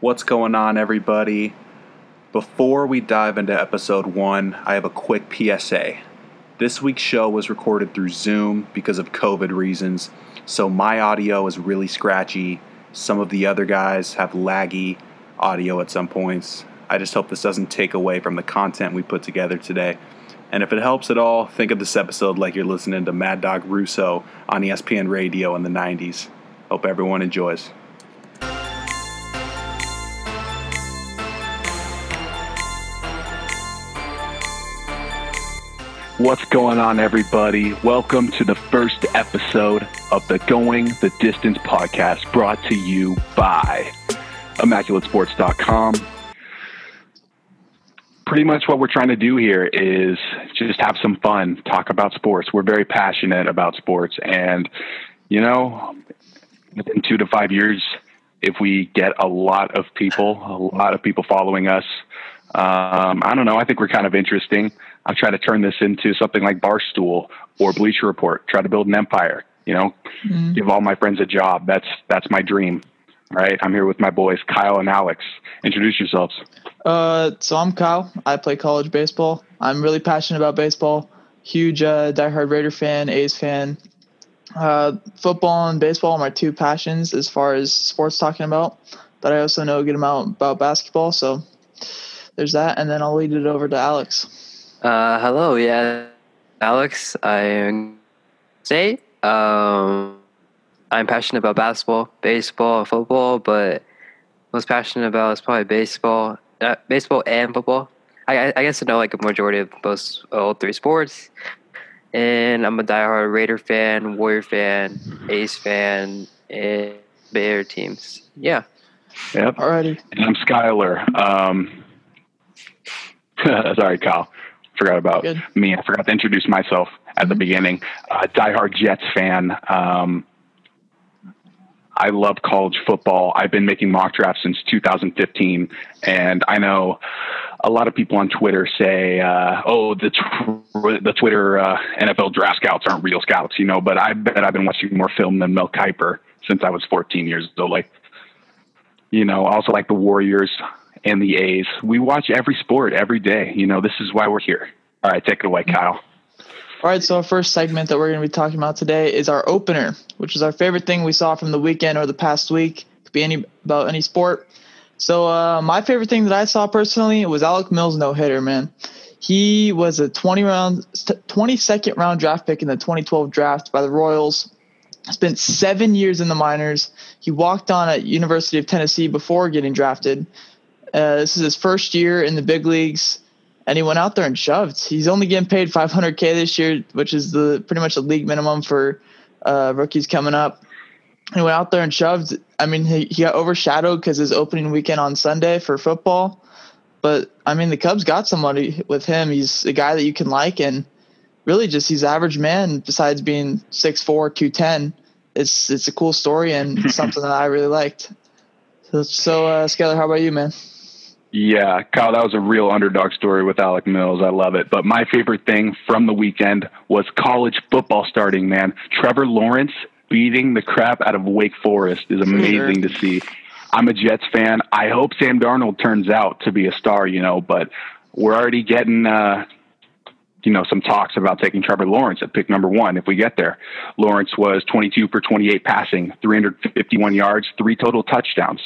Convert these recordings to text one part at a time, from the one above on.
What's going on, everybody? Before we dive into episode one, I have a quick PSA. This week's show was recorded through Zoom because of COVID reasons, so my audio is really scratchy. Some of the other guys have laggy audio at some points. I just hope this doesn't take away from the content we put together today. And if it helps at all, think of this episode like you're listening to Mad Dog Russo on ESPN radio in the 90s. Hope everyone enjoys. What's going on, everybody? Welcome to the first episode of the Going the Distance podcast brought to you by ImmaculateSports.com. Pretty much what we're trying to do here is just have some fun, talk about sports. We're very passionate about sports. And, you know, within two to five years, if we get a lot of people, a lot of people following us, um, I don't know. I think we're kind of interesting. I'll try to turn this into something like Barstool or Bleacher Report. Try to build an empire. You know, Mm-hmm. give all my friends a job. That's that's my dream. All right. I'm here with my boys, Kyle and Alex. Introduce yourselves. Uh, so I'm Kyle. I play college baseball. I'm really passionate about baseball. Huge uh, diehard Raider fan, A's fan. Uh, football and baseball are my two passions as far as sports talking about. But I also know a good amount about basketball. So there's that, and then I'll lead it over to Alex. Uh, hello, yeah, Alex. I'm say um, I'm passionate about basketball, baseball, football, but most passionate about is probably baseball, uh, baseball and football. I, I I guess I know like a majority of both all three sports, and I'm a diehard Raider fan, Warrior fan, A's fan, and Bear teams. Yeah. Yep. Alrighty. And I'm Skylar. Um, sorry, Kyle. Forgot about Good. me. I forgot to introduce myself at the beginning. Uh, diehard Jets fan. Um, I love college football. I've been making mock drafts since 2015, and I know a lot of people on Twitter say, uh, "Oh, the tw- the Twitter uh, NFL draft scouts aren't real scouts," you know. But I bet I've been watching more film than Mel Kiper since I was 14 years old. Like, you know, I also like the Warriors and the A's. We watch every sport every day. You know, this is why we're here. All right, take it away, Kyle. All right, so our first segment that we're going to be talking about today is our opener, which is our favorite thing we saw from the weekend or the past week. Could be any about any sport. So uh, my favorite thing that I saw personally was Alec Mills no hitter. Man, he was a 20 round, 22nd round draft pick in the 2012 draft by the Royals. Spent seven years in the minors. He walked on at University of Tennessee before getting drafted. Uh, this is his first year in the big leagues and he went out there and shoved. He's only getting paid 500k this year, which is the pretty much the league minimum for uh, rookies coming up. He went out there and shoved. I mean, he, he got overshadowed because his opening weekend on Sunday for football. But I mean, the Cubs got somebody with him. He's a guy that you can like, and really just he's average man. Besides being 6'4", 210, it's it's a cool story and something that I really liked. So, so uh, Skylar, how about you, man? Yeah, Kyle, that was a real underdog story with Alec Mills. I love it. But my favorite thing from the weekend was college football starting, man. Trevor Lawrence beating the crap out of Wake Forest is amazing to see. I'm a Jets fan. I hope Sam Darnold turns out to be a star, you know, but we're already getting uh you know, some talks about taking Trevor Lawrence at pick number one if we get there. Lawrence was 22 for 28 passing, 351 yards, three total touchdowns.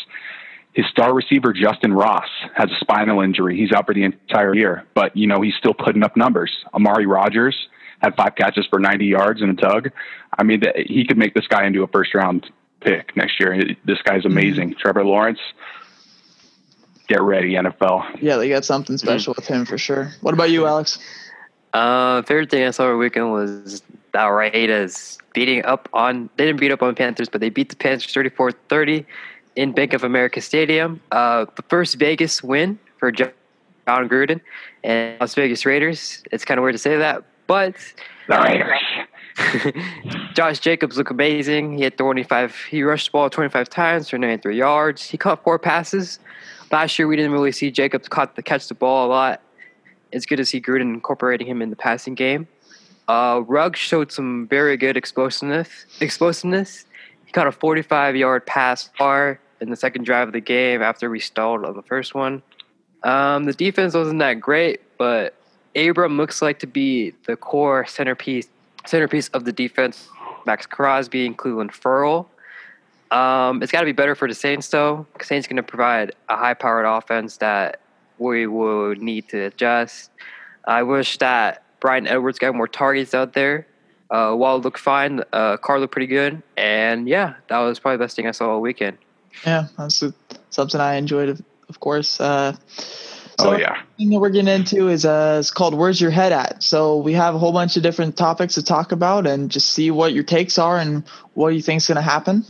His star receiver, Justyn Ross, has a spinal injury. He's out for the entire year, but, you know, he's still putting up numbers. Amari Rodgers had five catches for 90 yards and a tug. I mean, th- he could make this guy into a first round pick next year. This guy's amazing. Trevor Lawrence, get ready, NFL. Yeah, they got something special with him for sure. What about you, Alex? Uh, favorite thing I saw over the weekend was the Raiders beating up on. They didn't beat up on Panthers, but they beat the Panthers 34-30 in Bank of America Stadium. Uh, the first Vegas win for Jon Gruden and Las Vegas Raiders. It's kind of weird to say that, but The Raiders. Josh Jacobs looked amazing. He had 25. He rushed the ball 25 times for 93 yards. He caught four passes. Last year, we didn't really see Jacobs caught the, catch the ball a lot. It's good to see Gruden incorporating him in the passing game. Uh, Ruggs showed some very good explosiveness. Explosiveness. He caught a 45-yard pass far in the second drive of the game after we stalled on the first one. Um, the defense wasn't that great, but Abram looks like to be the core centerpiece centerpiece of the defense. Maxx Crosby and Clelin Ferrell. Um, it's got to be better for the Saints, though. Saints going to provide a high-powered offense that we will need to adjust. I wish that Bryan Edwards got more targets out there. Uh, Wall looked fine. Uh, Carr looked pretty good, and yeah, that was probably the best thing I saw all weekend. Yeah, that's something I enjoyed, of, of course. Uh, so oh yeah. thing that we're getting into is uh, it's called "Where's Your Head At." So we have a whole bunch of different topics to talk about, and just see what your takes are and what you think is going to happen.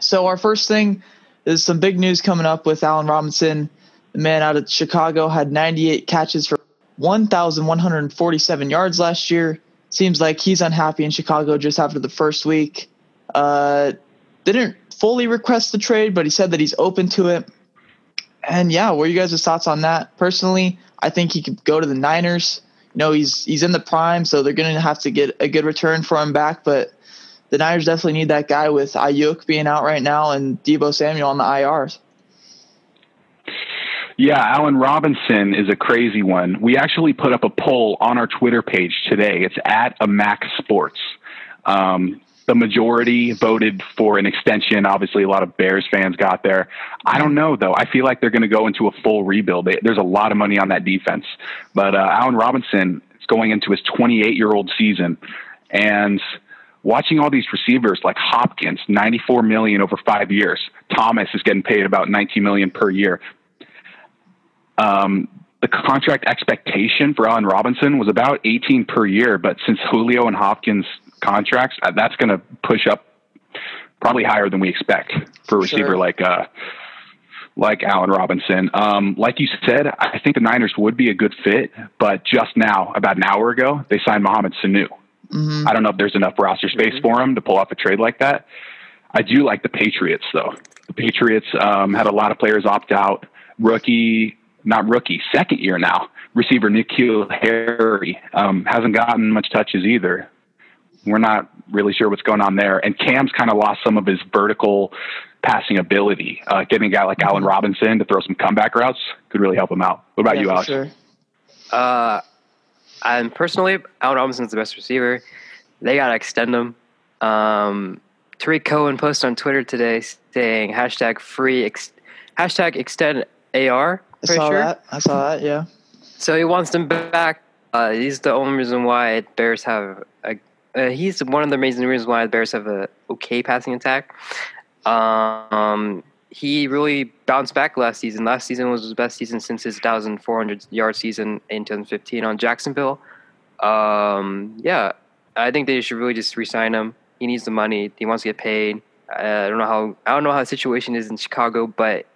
So our first thing is some big news coming up with Allen Robinson. The man out of Chicago had 98 catches for 1,147 yards last year. Seems like he's unhappy in Chicago just after the first week. Uh, didn't fully request the trade, but he said that he's open to it. And yeah, what are you guys' thoughts on that? Personally, I think he could go to the Niners. You know, he's he's in the prime, so they're going to have to get a good return for him back. But the Niners definitely need that guy with Aiyuk being out right now and Deebo Samuel on the IRs. Yeah, Allen Robinson is a crazy one. We actually put up a poll on our Twitter page today. It's at a Max Sports. Um, the majority voted for an extension. Obviously, a lot of Bears fans got there. I don't know though. I feel like they're going to go into a full rebuild. There's a lot of money on that defense, but uh, Allen Robinson is going into his 28 year old season, and watching all these receivers like Hopkins, 94 million over five years. Thomas is getting paid about 19 million per year. Um, the contract expectation for Allen Robinson was about 18 per year, but since Julio and Hopkins contracts, uh, that's going to push up probably higher than we expect for a receiver sure. like uh, like Allen Robinson. Um, like you said, I think the Niners would be a good fit, but just now, about an hour ago, they signed Mohamed Sanu. Mm-hmm. I don't know if there's enough roster space mm-hmm. for him to pull off a trade like that. I do like the Patriots, though. The Patriots um, had a lot of players opt out. Rookie not rookie, second year now. Receiver N'Keal Harry um, hasn't gotten much touches either. We're not really sure what's going on there. And Cam's kind of lost some of his vertical passing ability. Uh, getting a guy like Allen Robinson to throw some comeback routes could really help him out. What about yeah, you, Alex? Sure. Uh, and personally, Allen Robinson's the best receiver. They got to extend him. Um, Tarik Cohen posted on Twitter today saying hashtag free ex- hashtag extend AR I saw sure. that. I saw that. Yeah. So he wants them back. Uh, he's the only reason why Bears have a. Uh, he's one of the amazing reasons why the Bears have a okay passing attack. Um, he really bounced back last season. Last season was his best season since his 1,400 yard season in 2015 on Jacksonville. Um, yeah, I think they should really just resign him. He needs the money. He wants to get paid. Uh, I don't know how I don't know how the situation is in Chicago, but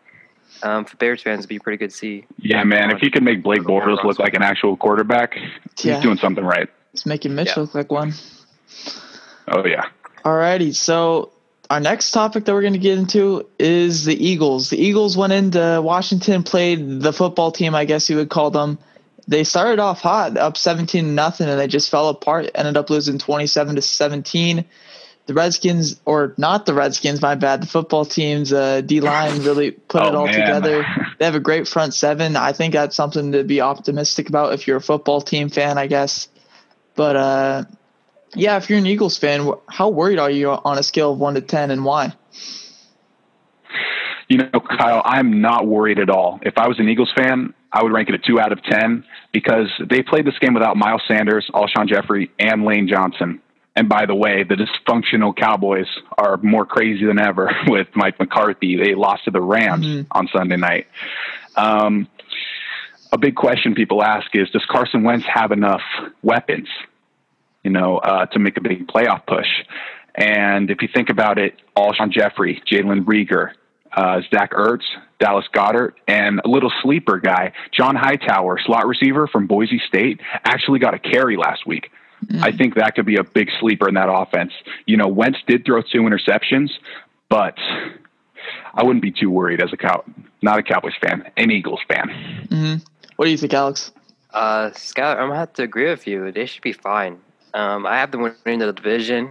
um, for Bears fans, it'd be pretty good to see. Yeah, man. If he could make Blake Bortles look like an actual quarterback, yeah. he's doing something right. It's making Mitch yeah. look like one. Oh yeah. Alrighty, so our next topic that we're going to get into is the Eagles. The Eagles went into Washington, played the football team, I guess you would call them. They started off hot, up 17 nothing, and they just fell apart. Ended up losing 27 to 17 the Redskins, or not the Redskins, my bad. The football team's uh, D line really put oh, it all man. together. They have a great front seven. I think that's something to be optimistic about if you're a football team fan, I guess. But uh, yeah, if you're an Eagles fan, how worried are you on a scale of one to ten, and why? You know, Kyle, I'm not worried at all. If I was an Eagles fan, I would rank it a two out of ten because they played this game without Miles Sanders, Alshon Jeffery, and Lane Johnson. And by the way, the dysfunctional Cowboys are more crazy than ever with Mike McCarthy. They lost to the Rams mm-hmm. on Sunday night. Um, a big question people ask is Does Carson Wentz have enough weapons, you know, uh, to make a big playoff push? And if you think about it, Alshon Jeffery, Jalen Reagor, uh, Zach Ertz, Dallas Goedert, and a little sleeper guy, John Hightower, slot receiver from Boise State, actually got a carry last week. Mm-hmm. I think that could be a big sleeper in that offense. You know, Wentz did throw two interceptions, but I wouldn't be too worried as a cow, not a Cowboys fan, an Eagles fan. Mm-hmm. What do you think, Alex? Uh, Scott, I'm gonna have to agree with you. They should be fine. Um, I have them winning the division.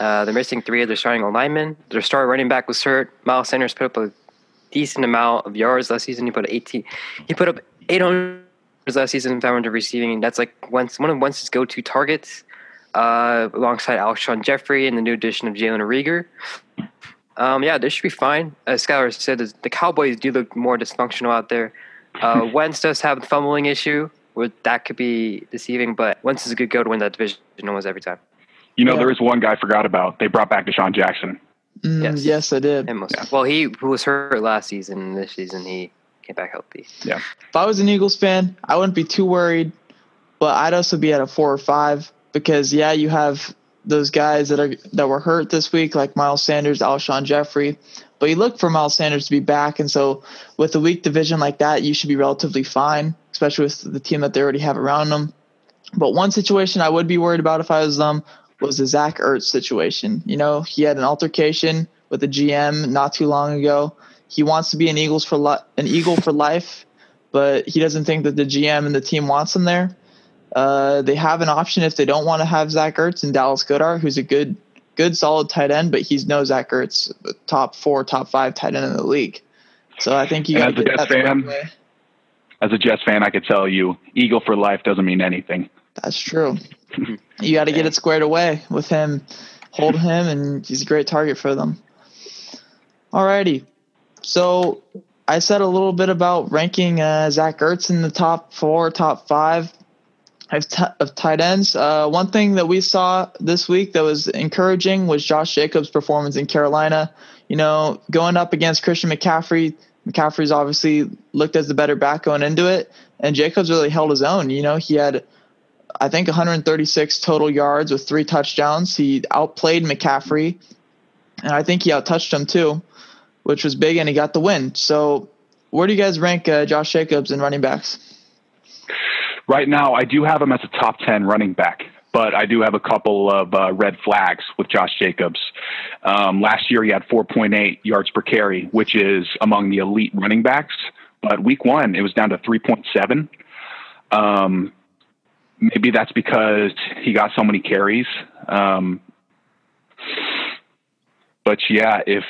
Uh, they're missing three of their starting linemen. Their star running back was hurt. Miles Sanders put up a decent amount of yards last season. He put 18. He put up 800 last season, 500 receiving. That's like Wentz, one of Wentz's go-to targets, uh, alongside Alshon Jeffery and the new addition of Jalen Reagor. Um, yeah, they should be fine. As Skylar said, the Cowboys do look more dysfunctional out there. Uh, Wentz does have a fumbling issue, that could be deceiving, but Wentz is a good go to win that division almost every time. You know, yeah. there is one guy I forgot about. They brought back DeSean Jackson. Mm, yes. yes, I did. Yeah. Well, he was hurt last season. This season, he came back healthy. Yeah. If I was an Eagles fan, I wouldn't be too worried, but I'd also be at a four or five because yeah, you have those guys that are that were hurt this week, like Miles Sanders, Alshon Jeffery. But you look for Miles Sanders to be back, and so with a weak division like that, you should be relatively fine, especially with the team that they already have around them. But one situation I would be worried about if I was them was the Zach Ertz situation. You know, he had an altercation with the GM not too long ago. He wants to be an Eagles for li- an Eagle for life, but he doesn't think that the GM and the team wants him there. Uh, they have an option if they don't want to have Zach Ertz and Dallas Goedert, who's a good, good solid tight end, but he's no Zach Ertz, top four, top five tight end in the league. So I think you got to get that fan, As a Jets fan, I could tell you, Eagle for life doesn't mean anything. That's true. you got to get it squared away with him, hold him, and he's a great target for them. Alrighty, so I said a little bit about ranking uh, Zach Ertz in the top four, top five of, t- of tight ends. Uh, one thing that we saw this week that was encouraging was Josh Jacobs' performance in Carolina. You know, going up against Christian McCaffrey, McCaffrey's obviously looked as the better back going into it, and Jacobs really held his own. You know, he had, I think, 136 total yards with three touchdowns. He outplayed McCaffrey, and I think he outtouched him too, which was big, and he got the win. So, where do you guys rank uh, Josh Jacobs in running backs? Right now, I do have him as a top 10 running back, but I do have a couple of uh, red flags with Josh Jacobs. Um, last year, he had 4.8 yards per carry, which is among the elite running backs. But week one, it was down to 3.7. Um, maybe that's because he got so many carries. Um, but yeah, if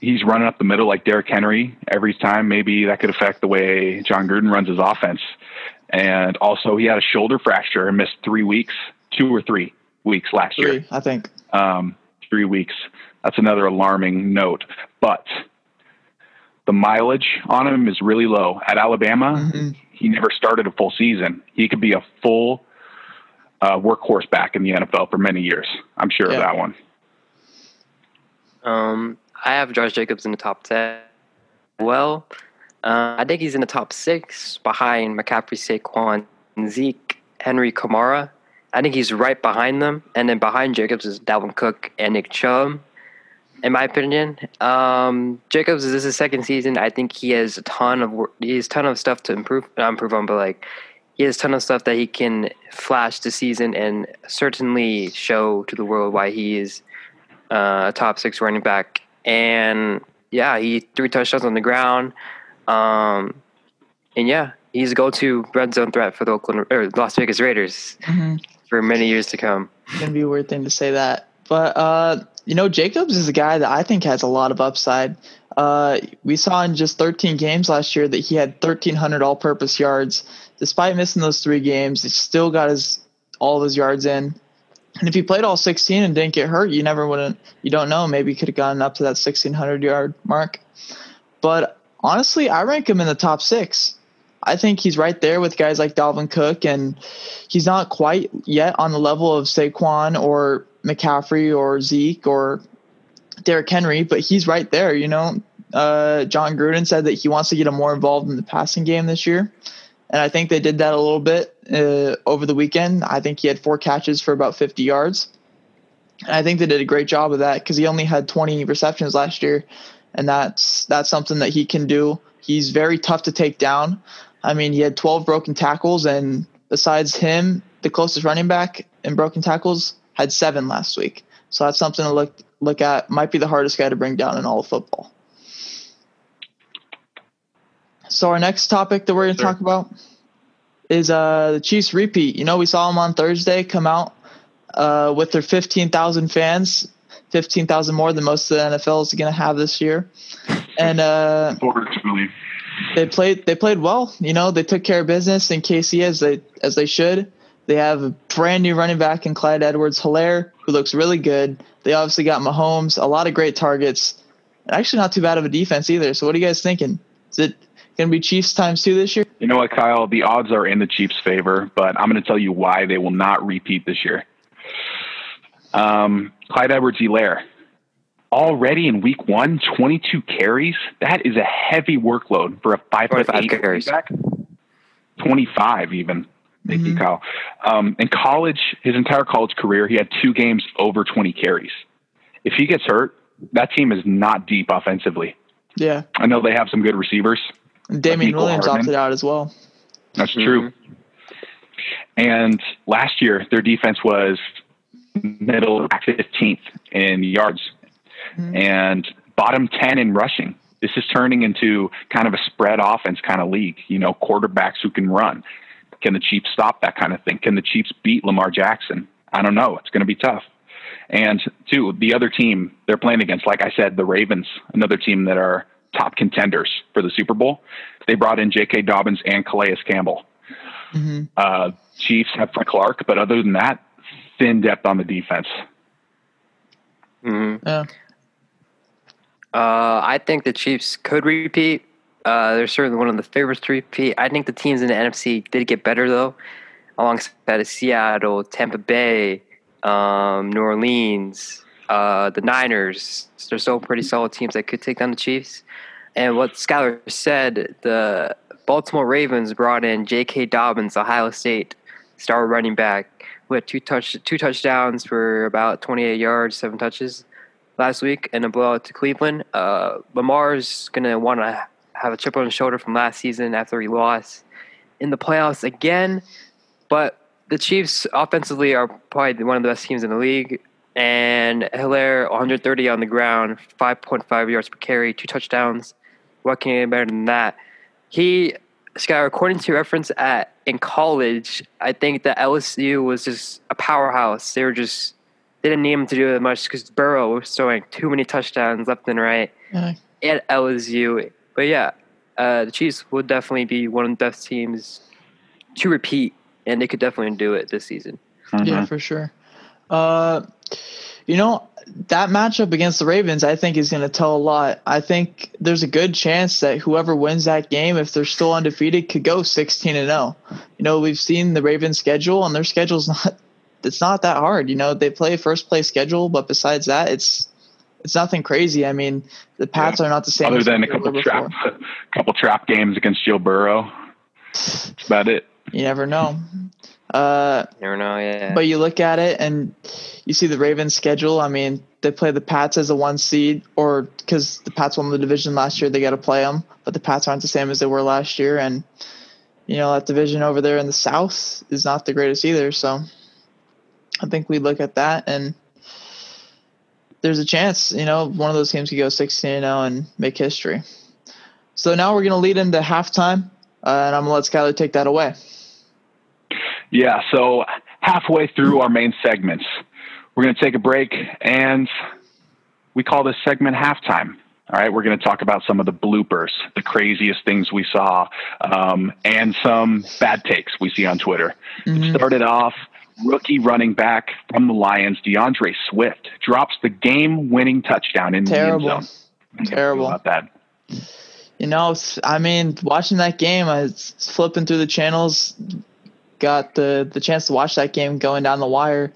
he's running up the middle like Derrick Henry every time, maybe that could affect the way Jon Gruden runs his offense. And also, he had a shoulder fracture and missed three weeks, two or three weeks last three, year. I think. Um, three weeks. That's another alarming note. But the mileage on him is really low. At Alabama, mm-hmm. he never started a full season. He could be a full uh, workhorse back in the NFL for many years. I'm sure yeah. of that one. Um, I have Josh Jacobs in the top 10. Well, uh, I think he's in the top six behind McCaffrey, Saquon, Zeke, Henry, Kamara. I think he's right behind them, and then behind Jacobs is Dalvin Cook and Nick Chubb. In my opinion, um, Jacobs is this his second season. I think he has a ton of he has a ton of stuff to improve, not improve on, but like he has a ton of stuff that he can flash this season and certainly show to the world why he is uh, a top six running back. And yeah, he three touchdowns on the ground. Um, and yeah, he's a go-to red zone threat for the Oakland or Las Vegas Raiders mm-hmm. For many years to come. It's gonna be a weird thing to say that, but uh, you know, Jacobs is a guy that I think has a lot of upside. Uh, we saw in just 13 games last year that he had 1,300 all-purpose yards. Despite missing those three games, he still got his all of his yards in. And if he played all 16 and didn't get hurt, you never wouldn't. You don't know. Maybe he could have gotten up to that 1,600 yard mark. But honestly, I rank him in the top six. I think he's right there with guys like Dalvin Cook, and he's not quite yet on the level of Saquon or McCaffrey or Zeke or Derrick Henry, but he's right there. You know, uh, Jon Gruden said that he wants to get him more involved in the passing game this year, and I think they did that a little bit uh, over the weekend. I think he had four catches for about 50 yards. And I think they did a great job of that because he only had 20 receptions last year and that's that's something that he can do. He's very tough to take down. I mean, he had 12 broken tackles, and besides him, the closest running back in broken tackles had seven last week. So that's something to look look at. Might be the hardest guy to bring down in all of football. So our next topic that we're going to sure. talk about is uh, the Chiefs repeat. You know, we saw him on Thursday come out uh, with their 15,000 fans, 15,000 more than most of the NFL is going to have this year. And uh, Unfortunately. They played they played well. You know, they took care of business in KC as they as they should. They have a brand new running back in Clyde Edwards Helaire, who looks really good. They obviously got Mahomes, a lot of great targets. Actually not too bad of a defense either. So what are you guys thinking? Is it gonna be Chiefs times two this year? You know what, Kyle? The odds are in the Chiefs' favor, but I'm going to tell you why they will not repeat this year. Um, Clyde Edwards Helaire. Already in week one, 22 carries. That is a heavy workload for a five foot 25 eight carries. back. 25 even. Thank you, Kyle. Um, in college, his entire college career, he had two games over 20 carries. If he gets hurt, that team is not deep offensively. Yeah. I know they have some good receivers. And Damian Williams Hardman. opted out as well. That's true. And last year, their defense was middle 15th in yards and bottom 10 in rushing. This is turning into kind of a spread offense kind of league, you know, quarterbacks who can run. Can the Chiefs stop that kind of thing? Can the Chiefs beat Lamar Jackson? I don't know. It's going to be tough. And two, the other team they're playing against, like I said, the Ravens, another team that are top contenders for the Super Bowl. They brought in J.K. Dobbins and Calais Campbell. Mhm. Uh, Chiefs have Frank Clark, but other than that, thin depth on the defense. hmm Yeah. Uh, I think the Chiefs could repeat. Uh, they're certainly one of the favorites to repeat. I think the teams in the NFC did get better though, alongside of Seattle, Tampa Bay, um, New Orleans, uh, the Niners. They're still pretty solid teams that could take down the Chiefs. And what Skylar said, the Baltimore Ravens brought in J.K. Dobbins, Ohio State star running back, with two touch two touchdowns for about 28 yards, seven touches last week in a blowout to Cleveland. Uh, Lamar's going to want to have a chip on his shoulder from last season after he lost in the playoffs again. But the Chiefs offensively are probably one of the best teams in the league. And Helaire, 130 on the ground, 5.5 yards per carry, two touchdowns. What can you get better than that? He, Sky, according to reference at in college, I think that LSU was just a powerhouse. They were just didn't need him to do that much because Burrow was throwing too many touchdowns left and right Yeah. at LSU. But yeah, uh, the Chiefs would definitely be one of the best teams to repeat, and they could definitely do it this season. Yeah, for sure. Uh, you know, that matchup against the Ravens, I think, is going to tell a lot. I think there's a good chance that whoever wins that game, if they're still undefeated, could go 16 and 0. You know, we've seen the Ravens schedule, and their schedule's not. It's not that hard. You know, they play first place schedule, but besides that, it's it's nothing crazy. I mean, the Pats are not the same. Other as than a they were couple before. trap, couple trap games against Joe Burrow. That's about it. You never know. Uh, You never know, yeah. But you look at it and you see the Ravens schedule. I mean, they play the Pats as a one seed, or because the Pats won the division last year, they got to play them. But the Pats aren't the same as they were last year, and you know that division over there in the South is not the greatest either. So I think we look at that and there's a chance, you know, one of those teams could go 16 0 and make history. So now we're going to lead into halftime, uh, and I'm going to let Skylar take that away. Yeah, so halfway through our main segments, we're going to take a break and we call this segment halftime. All right, we're going to talk about some of the bloopers, the craziest things we saw, um, and some bad takes we see on Twitter. It started off rookie running back from the Lions, D'Andre Swift, drops the game winning touchdown in Terrible. the end zone. Terrible. About that. You know, I mean, watching that game, I was flipping through the channels, got the the chance to watch that game going down the wire.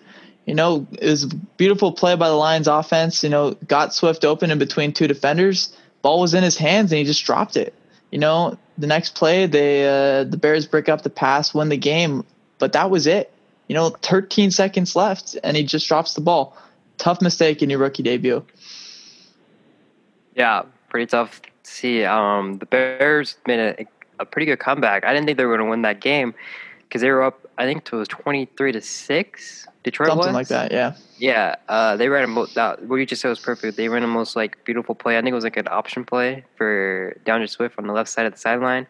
You know, it was a beautiful play by the Lions offense. You know, got Swift open in between two defenders. Ball was in his hands and he just dropped it. You know, the next play, they uh, the Bears break up the pass, win the game, but that was it. You know, 13 seconds left and he just drops the ball. Tough mistake in your rookie debut. Yeah, pretty tough to see. Um, the Bears made a, a pretty good comeback. I didn't think they were going to win that game because they were up. I think it was twenty three to six. Detroit Something was? like that, yeah. Yeah, uh, they ran a mo- that, what you just said was perfect. They ran a most like beautiful play. I think it was like an option play for D'Andre Swift on the left side of the sideline.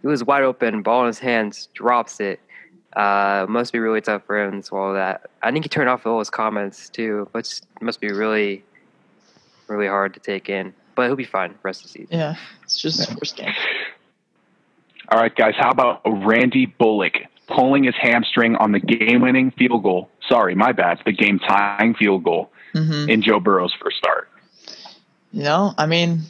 He was wide open, ball in his hands, drops it. Uh, must be really tough for him to swallow that. I think he turned off all his comments too, but it must be really, really hard to take in. But he'll be fine the rest of the season. Yeah, it's just his first game. All right, guys. How about Randy Bullock pulling his hamstring on the game-winning field goal? Sorry, my bad. The game-tying field goal hmm in Joe Burrow's first start. You know, I mean,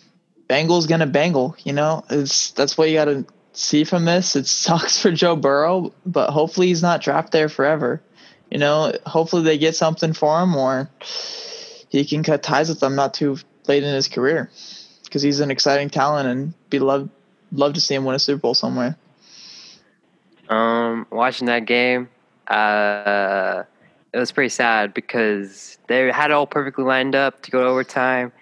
Bengals gonna bangle. You know, it's that's what you got to see from this. It sucks for Joe Burrow, but hopefully he's not trapped there forever. You know, hopefully they get something for him, or he can cut ties with them not too late in his career, because he's an exciting talent and be loved love to see him win a Super Bowl somewhere. Um, watching that game, uh, it was pretty sad because they had it all perfectly lined up to go to overtime.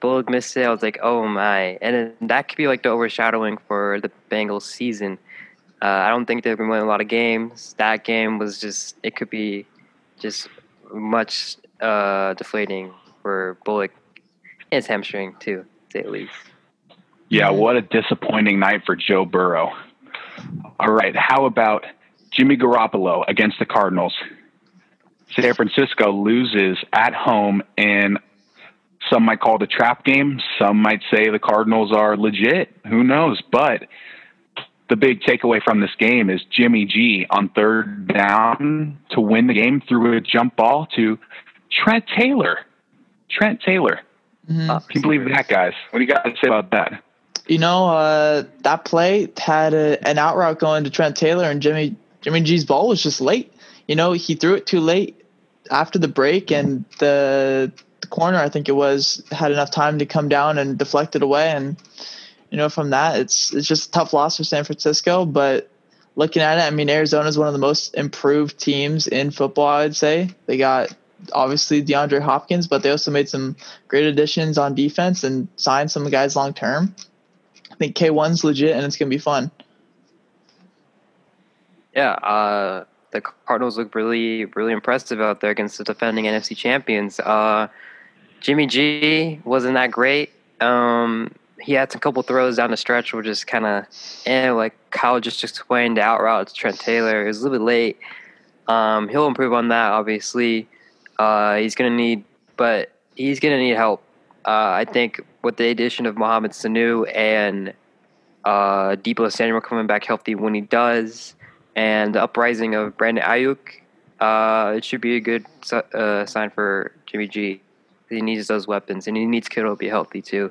Bullock missed it. I was like, oh my. And that could be like the overshadowing for the Bengals season. Uh, I don't think they've been winning a lot of games. That game was just, it could be just much uh, deflating for Bullock and his hamstring, too, to the least. Yeah, what a disappointing night for Joe Burrow. All right, how about Jimmy Garoppolo against the Cardinals? San Francisco loses at home in some might call it a trap game. Some might say the Cardinals are legit. Who knows? But the big takeaway from this game is Jimmy G on third down to win the game through a jump ball to Trent Taylor. Trent Taylor. Mhm. Uh, Can you believe that, guys? What do you got to say about that? You know, uh, that play had a, an out route going to Trent Taylor, and Jimmy Jimmy G's ball was just late. You know, he threw it too late after the break, and the corner, I think it was, had enough time to come down and deflect it away. And you know, from that, it's it's just a tough loss for San Francisco. But looking at it, I mean, Arizona is one of the most improved teams in football. I'd say they got obviously DeAndre Hopkins, but they also made some great additions on defense and signed some guys long term. I think K1's legit and it's going to be fun. Yeah, uh, the Cardinals look really, really impressive out there against the defending NFC champions. Uh, Jimmy G wasn't that great. Um, he had a couple throws down the stretch, were just kind of, and like Kyle just explained, the out route to Trent Taylor. It was a little bit late. Um, he'll improve on that, obviously. Uh, he's gonna need, but he's gonna need help. Uh, I think with the addition of Mohamed Sanu and uh, Deebo Samuel coming back healthy when he does, and the uprising of Brandon Aiyuk, uh, it should be a good uh, sign for Jimmy G. He needs those weapons, and he needs Kittle to be healthy too,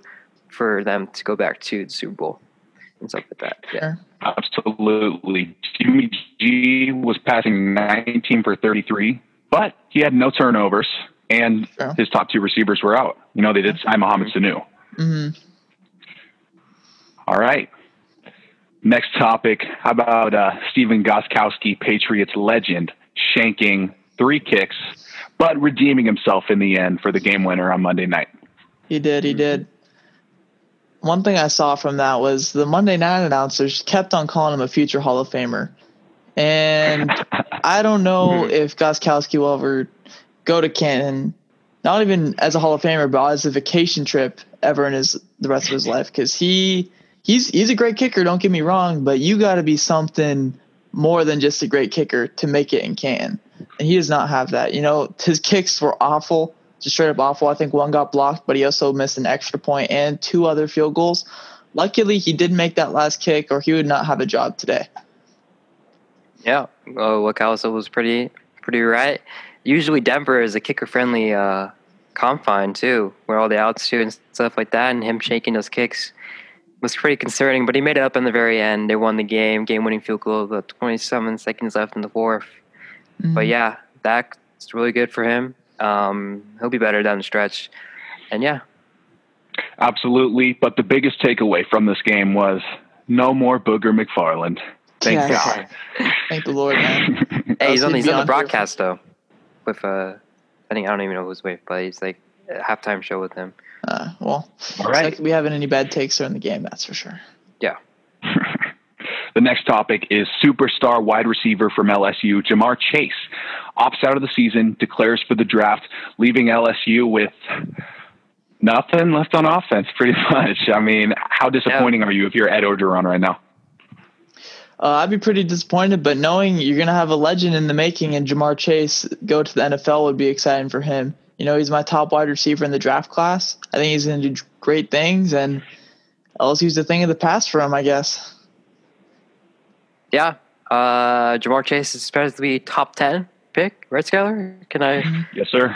for them to go back to the Super Bowl and stuff like that. Yeah. Absolutely. Jimmy G was passing 19 for 33, but he had no turnovers, and Sure. his top two receivers were out. You know, they did sign Mohamed Sanu. hmm All right. Next topic. How about uh, Stephen Gostkowski, Patriots legend, shanking three kicks, but redeeming himself in the end for the game winner on Monday night? He did. He mm-hmm. did. One thing I saw from that was the Monday night announcers kept on calling him a future Hall of Famer. And I don't know mm-hmm. if Gostkowski will ever go to Canton, not even as a Hall of Famer, but as a vacation trip ever in his the rest of his life. Because he he's he's a great kicker. Don't get me wrong, but you got to be something more than just a great kicker to make it in Canton, and he does not have that. You know, his kicks were awful, just straight up awful. I think one got blocked, but he also missed an extra point and two other field goals. Luckily, he did make that last kick, or he would not have a job today. Yeah, uh, what was pretty pretty right. Usually Denver is a kicker friendly uh, confine too, where all the outs to and stuff like that, and him shaking those kicks was pretty concerning. But he made it up in the very end. They won the game, game winning field goal, with 27 seconds left in the fourth. But Mhm. yeah, that's really good for him. Um, he'll be better down the stretch, and yeah, Absolutely. But the biggest takeaway from this game was no more Booger McFarland. Thank Yes. Thank the Lord, man. hey, he's on he's on the broadcast though, with uh, I think I don't even know who's with, but he's like a halftime show with him. Uh, well, All looks right. like we haven't any bad takes during the game, that's for sure. The next topic is superstar wide receiver from LSU, Ja'Marr Chase, opts out of the season, declares for the draft, leaving LSU with nothing left on offense, pretty much. I mean, how disappointing are you if you're Ed Orgeron right now? Uh, I'd be pretty disappointed, but knowing you're going to have a legend in the making and Ja'Marr Chase go to the NFL would be exciting for him. You know, he's my top wide receiver in the draft class. I think he's going to do great things, and LSU's a thing of the past for him, I guess. Yeah. Uh, Ja'Marr Chase is supposed to be top 10 pick, right, Skyler? Can I? Yes, sir.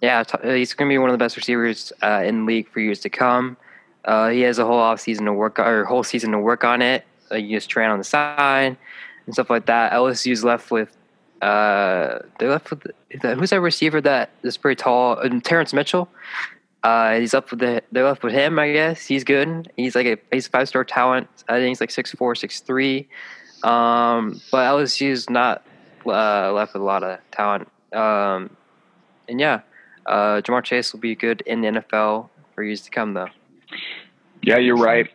Yeah, t- he's going to be one of the best receivers uh, in the league for years to come. Uh, he has a whole off season to work or whole season to work on it. Uh, you just train on the side and stuff like that. LSU's left with uh, they left with the, who's that receiver that is pretty tall? Uh, Terrence Mitchell. Uh, he's up with the they're left with him. I guess he's good. He's like a he's five star talent. I think he's like six four, six three. Um, but LSU's not uh, left with a lot of talent. Um, and yeah, uh, Ja'Marr Chase will be good in the NFL for years to come, though. Yeah, you're right.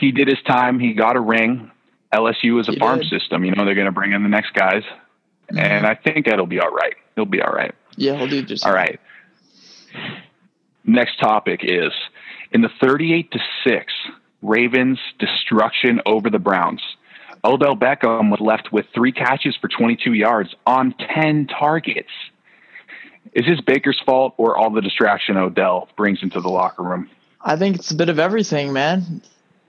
He did his time. He got a ring. LSU is a He farm did. system. You know, they're going to bring in the next guys. Mm-hmm. And I think it'll be all right. He'll be all right. Yeah, he'll do just All right. Next topic is in the 38 to 6 Ravens destruction over the Browns. Odell Beckham was left with three catches for 22 yards on 10 targets. Is this Baker's fault or all the distraction Odell brings into the locker room? I think it's a bit of everything, man.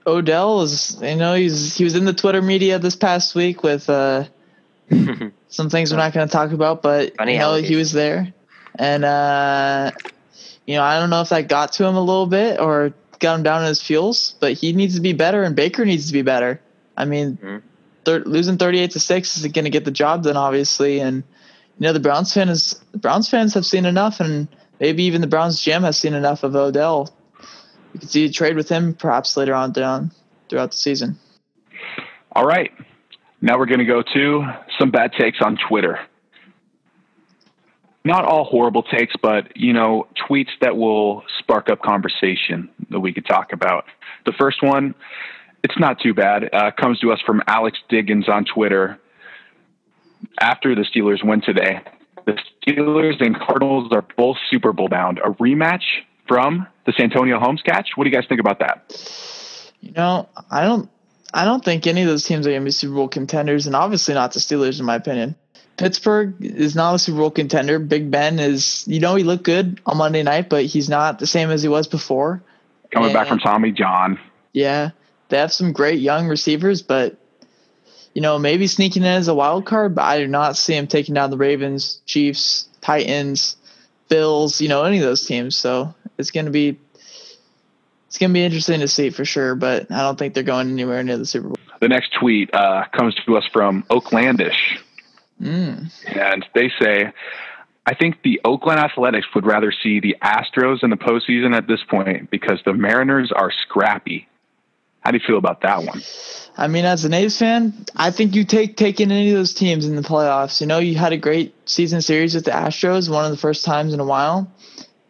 Odell is, you know, he's he was in the Twitter media this past week with uh, some things we're not going to talk about, but Funny you know, he was there, and uh, you know, I don't know if that got to him a little bit or got him down in his fuels, but he needs to be better, and Baker needs to be better. I mean, Mhm. thir- losing thirty-eight to six isn't going to get the job done, obviously, and you know, the Browns fans, the Browns fans have seen enough, and maybe even the Browns GM has seen enough of Odell you could see a trade with him perhaps later on down throughout the season. All right. Now we're going to go to some bad takes on Twitter. Not all horrible takes, but you know, tweets that will spark up conversation that we could talk about. The first one, it's not too bad. Uh, comes to us from Alex Diggins on Twitter. After the Steelers win today, the Steelers and Cardinals are both Super Bowl bound. A rematch from the Santonio Holmes catch. What do you guys think about that? You know, I don't I don't think any of those teams are gonna be Super Bowl contenders, and obviously not the Steelers in my opinion. Pittsburgh is not a Super Bowl contender. Big Ben is you know, he looked good on Monday night, but he's not the same as he was before. Coming back from Tommy John. Yeah. They have some great young receivers, but you know, maybe sneaking in as a wild card, but I do not see him taking down the Ravens, Chiefs, Titans, Bills, you know, any of those teams. So it's gonna be it's gonna be interesting to see for sure, but I don't think they're going anywhere near the Super Bowl. The next tweet uh, comes to us from Oaklandish, Mm. and they say, I think the Oakland Athletics would rather see the Astros in the postseason at this point because the Mariners are scrappy. How do you feel about that one? I mean, as an A's fan, I think you take taking any of those teams in the playoffs. You know, you had a great season series with the Astros, one of the first times in a while.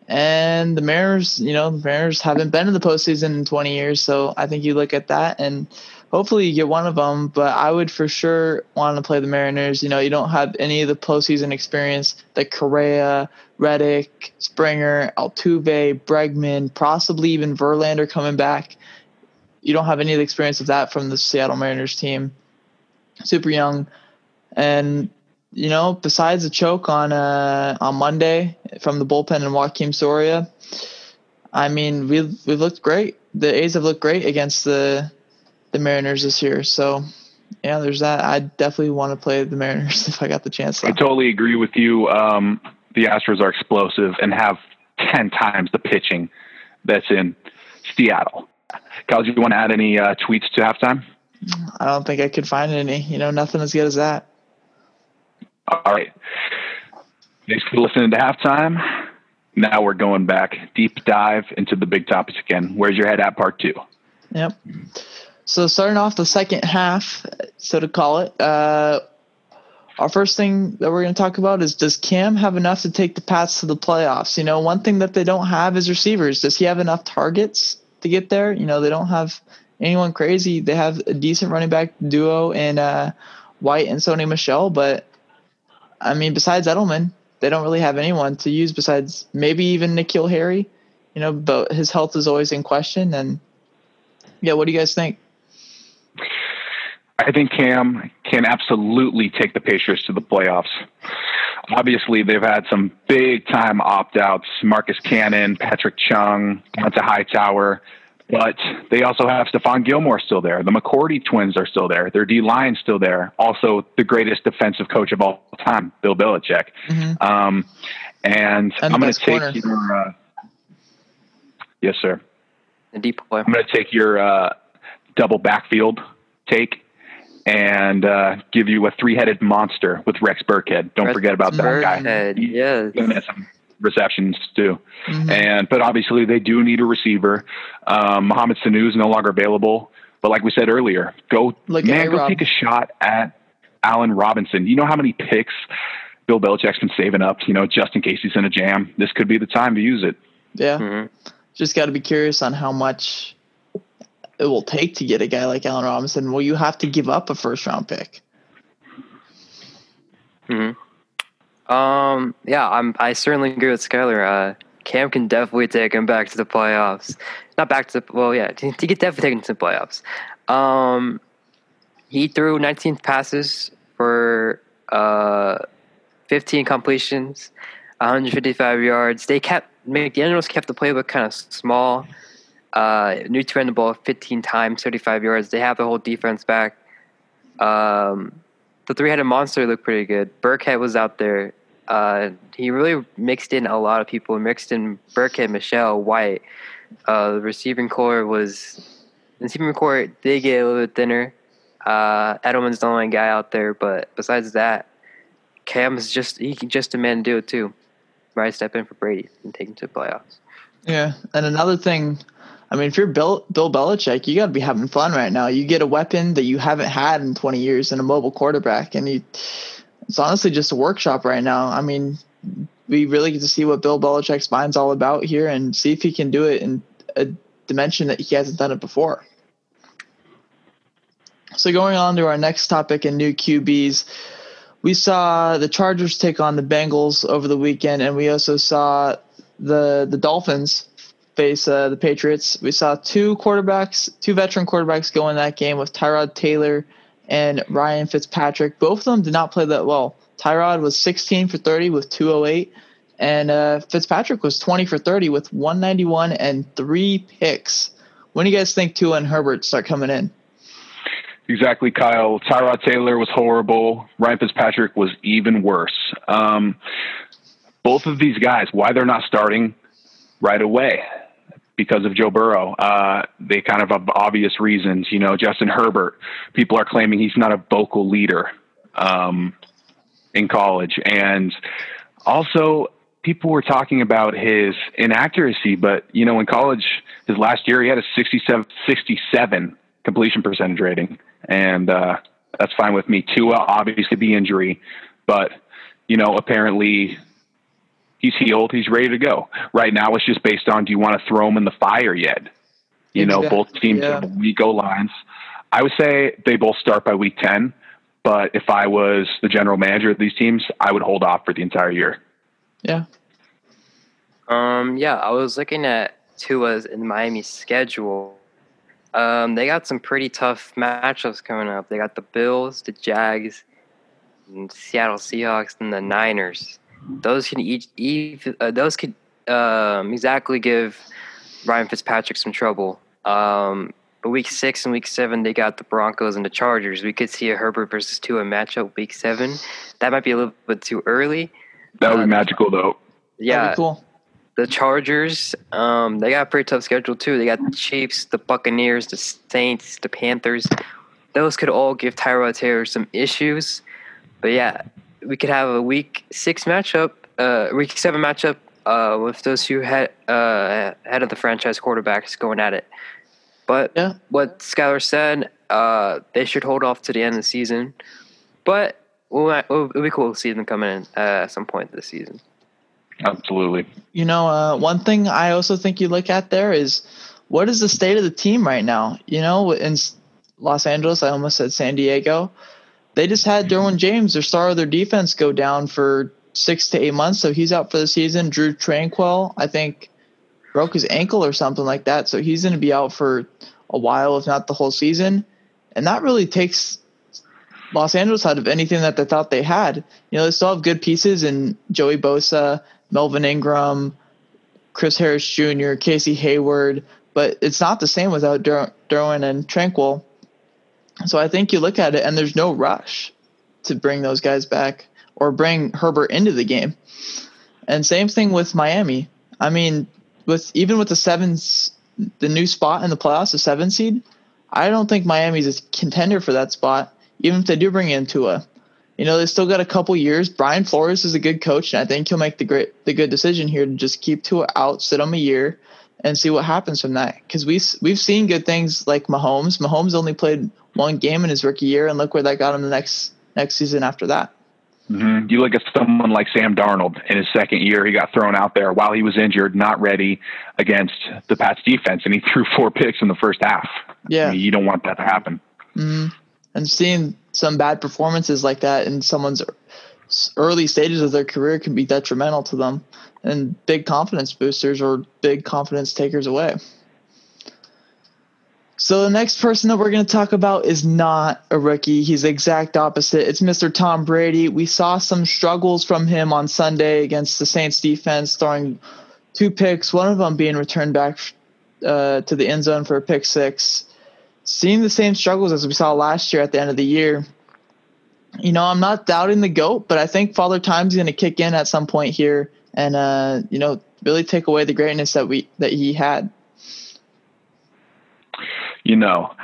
And the Mariners, you know, the Mariners haven't been in the postseason in 20 years, so I think you look at that and hopefully you get one of them. But I would for sure want to play the Mariners. You know, you don't have any of the postseason experience like Correa, Reddick, Springer, Altuve, Bregman, possibly even Verlander coming back. You don't have any of the experience of that from the Seattle Mariners team. Super young, and you know, besides a choke on uh, on Monday from the bullpen and Joaquin Soria, I mean, we've we've looked great. The A's have looked great against the the Mariners this year. So, yeah, there's that. I definitely want to play the Mariners if I got the chance. I totally agree with you. Um, the Astros are explosive and have 10 times the pitching that's in Seattle. Kyle, do you want to add any uh, tweets to halftime? I don't think I could find any. You know, nothing as good as that. All right. Thanks for listening to halftime. Now we're going back, deep dive into the big topics again. Where's your head at part two? Yep. So starting off the second half, so to call it, uh, our first thing that we're going to talk about is does Cam have enough to take the Pats to the playoffs? You know, one thing that they don't have is receivers. Does he have enough targets to get there? You know, they don't have anyone crazy. They have a decent running back duo in uh, White and Sony Michel, but I mean, besides Edelman, they don't really have anyone to use besides maybe even N'Keal Harry. You know, but his health is always in question. And yeah, what do you guys think? I think Cam can absolutely take the Pacers to the playoffs. Obviously, they've had some big time opt outs Marcus Cannon, Patrick Chung, Dont'a Hightower, but they also have Stephon Gilmore still there. The McCourty twins are still there. Their D line still there. Also, the greatest defensive coach of all time, Bill Belichick. Mm-hmm. Um, and, and I'm going to take corner. your. Uh, yes, sir. The deep boy. I'm going to take your uh, double backfield take and uh, give you a three-headed monster with Rex Burkhead. Don't Rex forget about that Burkhead, guy. Yes. Some receptions too. Mm-hmm. And but obviously they do need a receiver. Um, Mohamed Sanu is no longer available. But like we said earlier, go like man, go take a shot at Allen Robinson. You know how many picks Bill Belichick's been saving up, you know, just in case he's in a jam. This could be the time to use it. Yeah. Mm-hmm. Just got to be curious on how much it will take to get a guy like Allen Robinson. Will you have to give up a first round pick? Hmm. Um. Yeah. I'm. I certainly agree with Skylar. Uh, Cam can definitely take him back to the playoffs. Not back to the. Well, yeah. He could definitely take him to the playoffs. Um. He threw 19 passes for uh, 15 completions, 155 yards. They kept McDaniels kept the playbook kind of small. Uh, ran the ball 15 times, 35 yards. They have the whole defense back. Um, the three-headed monster looked pretty good. Burkhead was out there. Uh, he really mixed in a lot of people. Mixed in Burkhead, Michel, White. Uh, the receiving core was the receiving core did get a little bit thinner. Uh, Edelman's the only guy out there, but besides that, Cam's just he can just demand to do it too. Right, step in for Brady and take him to the playoffs. Yeah, and another thing I mean, if you're Bill Bill Belichick, you got to be having fun right now. You get a weapon that you haven't had in 20 years in a mobile quarterback, and you, it's honestly just a workshop right now. I mean, we really get to see what Bill Belichick's mind's all about here, and see if he can do it in a dimension that he hasn't done it before. So going on to our next topic in new QBs, we saw the Chargers take on the Bengals over the weekend, and we also saw the the Dolphins face uh, the Patriots. We saw two quarterbacks, two veteran quarterbacks go in that game with Tyrod Taylor and Ryan Fitzpatrick. Both of them did not play that well. Tyrod was 16 for 30 with 208, and uh, Fitzpatrick was 20 for 30 with 191 and three picks. When do you guys think Tua and Herbert start coming in? Exactly, Kyle. Tyrod Taylor was horrible. Ryan Fitzpatrick was even worse. Um, both of these guys, why they're not starting right away? Because of Joe Burrow. Uh, they kind of have obvious reasons. You know, Justin Herbert, people are claiming he's not a vocal leader um, in college. And also, people were talking about his inaccuracy, but, you know, in college, his last year, he had a 67, 67 completion percentage rating. And uh, that's fine with me. Tua, obviously, the injury, but, you know, apparently he's healed. He's ready to go. Right now, it's just based on do you want to throw him in the fire yet? You know, both teams yeah. have weak O lines. I would say they both start by week 10, but if I was the general manager of these teams, I would hold off for the entire year. Yeah. Um, yeah, I was looking at Tua's in Miami schedule. Um, they got some pretty tough matchups coming up. They got the Bills, the Jags, Seattle Seahawks, and the Niners those can each, uh, those could um, exactly give Ryan Fitzpatrick some trouble. Um, but week six and week seven, they got the Broncos and the Chargers. We could see a Herbert versus Tua matchup week seven. That might be a little bit too early. That would be uh, magical, though. Yeah, cool. The Chargers, um, they got a pretty tough schedule too. They got the Chiefs, the Buccaneers, the Saints, the Panthers. Those could all give Tyrod Taylor some issues. But yeah, we could have a week six matchup, uh, week seven matchup uh, with those two head uh, head of the franchise quarterbacks going at it. But yeah. what Skylar said, uh, they should hold off to the end of the season. But we'll, it'll be cool to see them coming in uh, at some point this season. Absolutely. You know, uh, one thing I also think you look at there is what is the state of the team right now? You know, in Los Angeles, I almost said San Diego they just had Derwin James, their star of their defense, go down for six to eight months, so he's out for the season. Drew Tranquill, I think, broke his ankle or something like that, so he's going to be out for a while, if not the whole season. And that really takes Los Angeles out of anything that they thought they had. You know, they still have good pieces in Joey Bosa, Melvin Ingram, Chris Harris Jr., Casey Hayward, but it's not the same without Dur- Derwin and Tranquill. So I think you look at it and there's no rush to bring those guys back or bring Herbert into the game. And same thing with Miami. I mean, with even with the sevens, the new spot in the playoffs, the seven seed, I don't think Miami's a contender for that spot. Even if they do bring in Tua, you know, they still got a couple years. Brian Flores is a good coach, and I think he'll make the great the good decision here to just keep Tua out, sit him a year, and see what happens from that. Because we we've seen good things like Mahomes. Mahomes only played one game in his rookie year, and look where that got him the next next season after that. Mm-hmm. You look at someone like Sam Darnold in his second year, he got thrown out there while he was injured, not ready against the Pats defense, and he threw four picks in the first half. Yeah. I mean, you don't want that to happen. Mm-hmm. And seeing some bad performances like that in someone's early stages of their career can be detrimental to them and big confidence boosters or big confidence takers away. So the next person that we're going to talk about is not a rookie. He's the exact opposite. It's Mr. Tom Brady. We saw some struggles from him on Sunday against the Saints defense, throwing two picks, one of them being returned back uh, to the end zone for a pick six. Seeing the same struggles as we saw last year at the end of the year. You know, I'm not doubting the GOAT, but I think Father Time's going to kick in at some point here and, uh, you know, really take away the greatness that we that he had you know,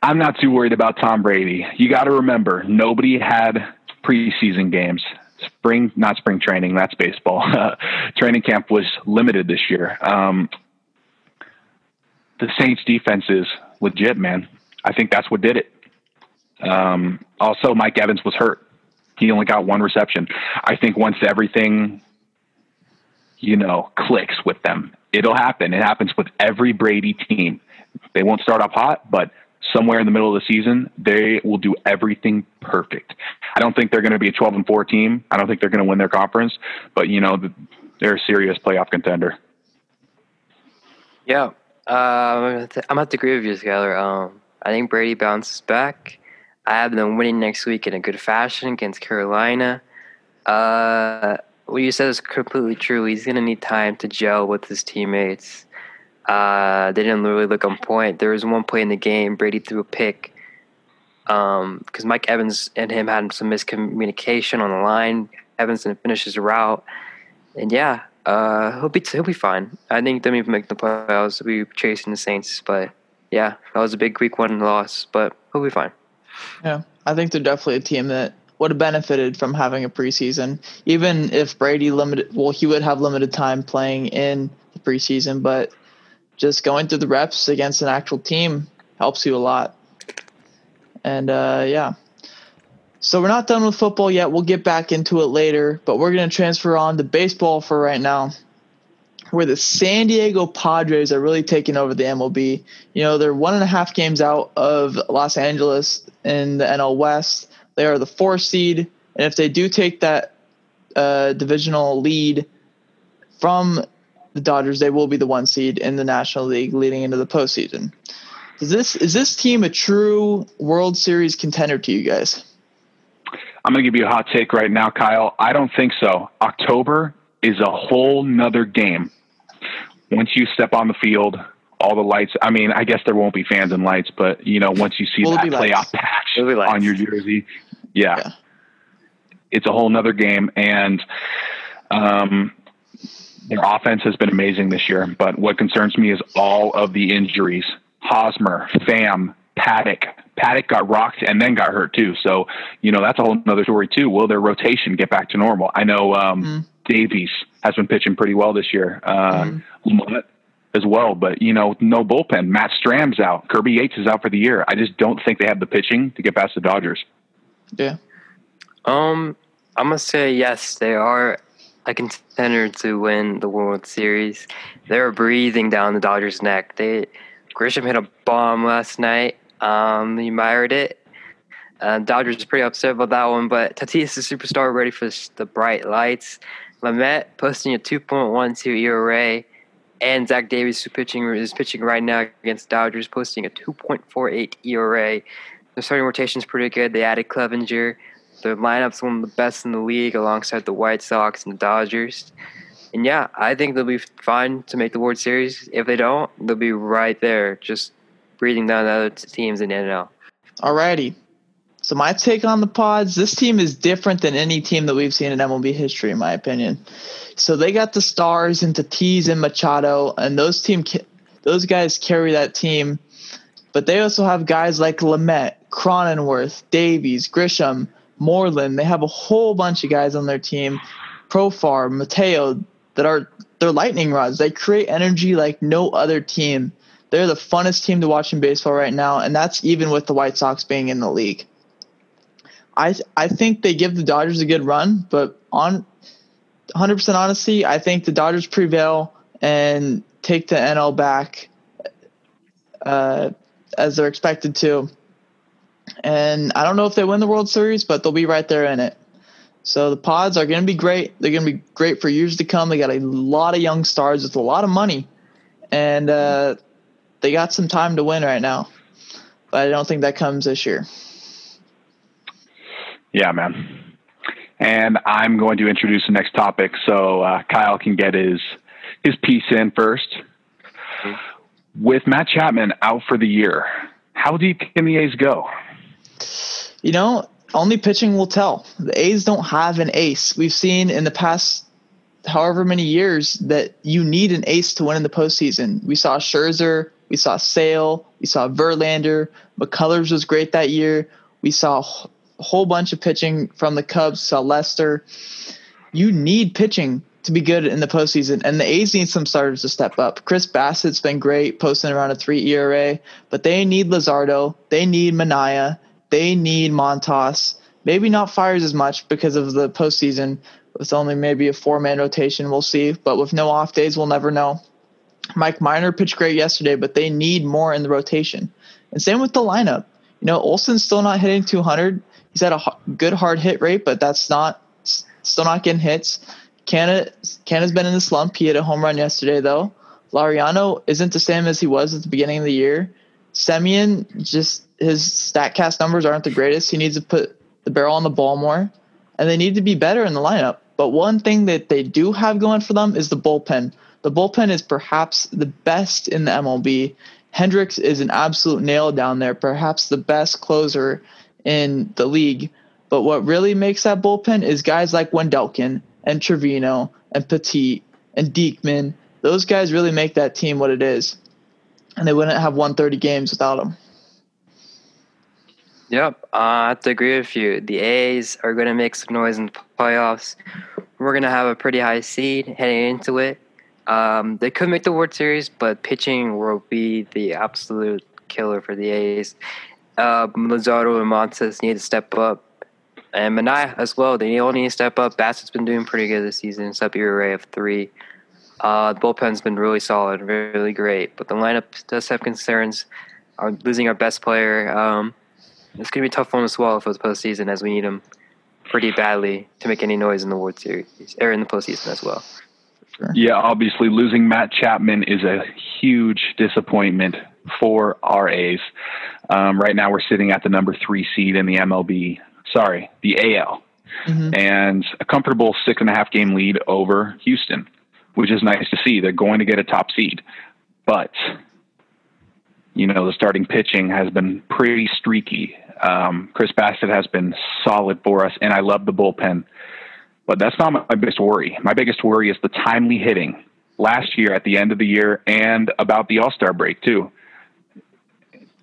I'm not too worried about Tom Brady. You got to remember, nobody had preseason games. Spring, not spring training, that's baseball. training camp was limited this year. Um, the Saints defense is legit, man. I think that's what did it. Um, also, Mike Evans was hurt. He only got one reception. I think once everything, you know, clicks with them, it'll happen. It happens with every Brady team. They won't start off hot, but somewhere in the middle of the season, they will do everything perfect. I don't think they're going to be a 12 and 4 team. I don't think they're going to win their conference, but you know, they're a serious playoff contender. Yeah. Uh, I'm going to have to agree with you, Skyler. Um, I think Brady bounces back. I have them winning next week in a good fashion against Carolina. Uh, what you said is completely true. He's going to need time to gel with his teammates. Uh, they didn't really look on point. There was one play in the game, Brady threw a pick because um, Mike Evans and him had some miscommunication on the line. Evans didn't finish his route, and yeah, uh, he'll be he'll be fine. I think they'll even make the playoffs. Be chasing the Saints, but yeah, that was a big Week One loss, but he'll be fine. Yeah, I think they're definitely a team that would have benefited from having a preseason, even if Brady limited. Well, he would have limited time playing in the preseason, but just going through the reps against an actual team helps you a lot. And uh, yeah. So we're not done with football yet. We'll get back into it later, but we're going to transfer on to baseball for right now. Where the San Diego Padres are really taking over the MLB. You know, they're one and a half games out of Los Angeles in the NL West. They are the four seed. And if they do take that uh, divisional lead from the Dodgers, they will be the one seed in the National League leading into the postseason. Is this is this team a true World Series contender to you guys? I'm going to give you a hot take right now, Kyle. I don't think so. October is a whole nother game. Once you step on the field, all the lights. I mean, I guess there won't be fans and lights, but you know, once you see will that playoff patch on your jersey, yeah, yeah, it's a whole nother game. And um, their offense has been amazing this year, but what concerns me is all of the injuries. Hosmer, Pham, Paddack. Paddack got rocked and then got hurt too. So, you know, that's a whole other story too. Will their rotation get back to normal? I know um, mm. Davies has been pitching pretty well this year. Uh, mm. As well, but you know, no bullpen. Matt Strahm's out. Kirby Yates is out for the year. I just don't think they have the pitching to get past the Dodgers. Yeah. Um, I'm gonna say yes. They are a contender to win the World Series. They're breathing down the Dodgers' neck. They Grisham hit a bomb last night. Um, he admired it. Uh, Dodgers is pretty upset about that one, but Tatis is a superstar, ready for the bright lights. Lamet posting a 2.12 ERA, and Zach Davies, who pitching is pitching right now against Dodgers, posting a 2.48 ERA. The starting rotation is pretty good. They added Clevinger. Their lineup's one of the best in the league, alongside the White Sox and the Dodgers. And yeah, I think they'll be fine to make the World Series. If they don't, they'll be right there, just breathing down the other teams in the NL. Alrighty. So my take on the pods, this team is different than any team that we've seen in MLB history, in my opinion. So they got the stars into Tatis and Machado, and those team, those guys carry that team. But they also have guys like Lamet, Cronenworth, Davies, Grisham, Moreland. They have a whole bunch of guys on their team, Profar, Mateo, that are they're lightning rods. They create energy like no other team. They're the funnest team to watch in baseball right now, and that's even with the White Sox being in the league. I I think they give the Dodgers a good run, but on 100% honesty, I think the Dodgers prevail and take the NL back uh, as they're expected to. And I don't know if they win the World Series, but they'll be right there in it. So the pods are going to be great. They're going to be great for years to come. They got a lot of young stars with a lot of money, and uh, they got some time to win right now. But I don't think that comes this year. Yeah, man. And I'm going to introduce the next topic so uh, Kyle can get his his piece in first. With Matt Chapman out for the year, how deep can the A's go? You know, only pitching will tell. The A's don't have an ace. We've seen in the past however many years that you need an ace to win in the postseason. We saw Scherzer, we saw Sale, we saw Verlander, McCullers was great that year. We saw whole bunch of pitching from the Cubs, saw Lester. You need pitching to be good in the postseason, and the A's need some starters to step up. Chris Bassitt's been great, posting around a three ERA, but they need Luzardo, they need Manaea, they need Montas. Maybe not Fiers as much because of the postseason. With only maybe a four man rotation, we'll see. But with no off days, we'll never know. Mike Minor pitched great yesterday, but they need more in the rotation. And same with the lineup. You know, Olson's still not hitting 200. He's had a good hard hit rate, but that's not still not getting hits. Canada Canada's been in the slump. He hit a home run yesterday, though. Laureano isn't the same as he was at the beginning of the year. Semien just his Statcast numbers aren't the greatest. He needs to put the barrel on the ball more, and they need to be better in the lineup. But one thing that they do have going for them is the bullpen. The bullpen is perhaps the best in the MLB. Hendriks is an absolute nail down there, perhaps the best closer in the league. But what really makes that bullpen is guys like Wendelken and Trivino and Petit and Diekman. Those guys really make that team what it is. And they wouldn't have won 30 games without them. Yep, uh, I have to agree with you. The A's are going to make some noise in the playoffs. We're going to have a pretty high seed heading into it. Um, they could make the World Series, but pitching will be the absolute killer for the A's. Uh, and Montas need to step up. And Manaea as well. They all need to step up. Bassitt's been doing pretty good this season, sub ERA of three. Uh, the bullpen's been really solid, really great. But the lineup does have concerns. Losing our best player. Um, it's going to be a tough one to swallow for the postseason as we need him pretty badly to make any noise in the World Series or in the postseason as well. Sure. Yeah, obviously losing Matt Chapman is a huge disappointment for our A's. Um, right now, we're sitting at the number three seed in the MLB. Sorry, the AL, mm-hmm. and a comfortable six and a half game lead over Houston, which is nice to see. They're going to get a top seed, but you know the starting pitching has been pretty streaky um, Chris Bassitt has been solid for us, and I love the bullpen. But that's not my biggest worry. My biggest worry is the timely hitting last year at the end of the year and about the All Star break, too.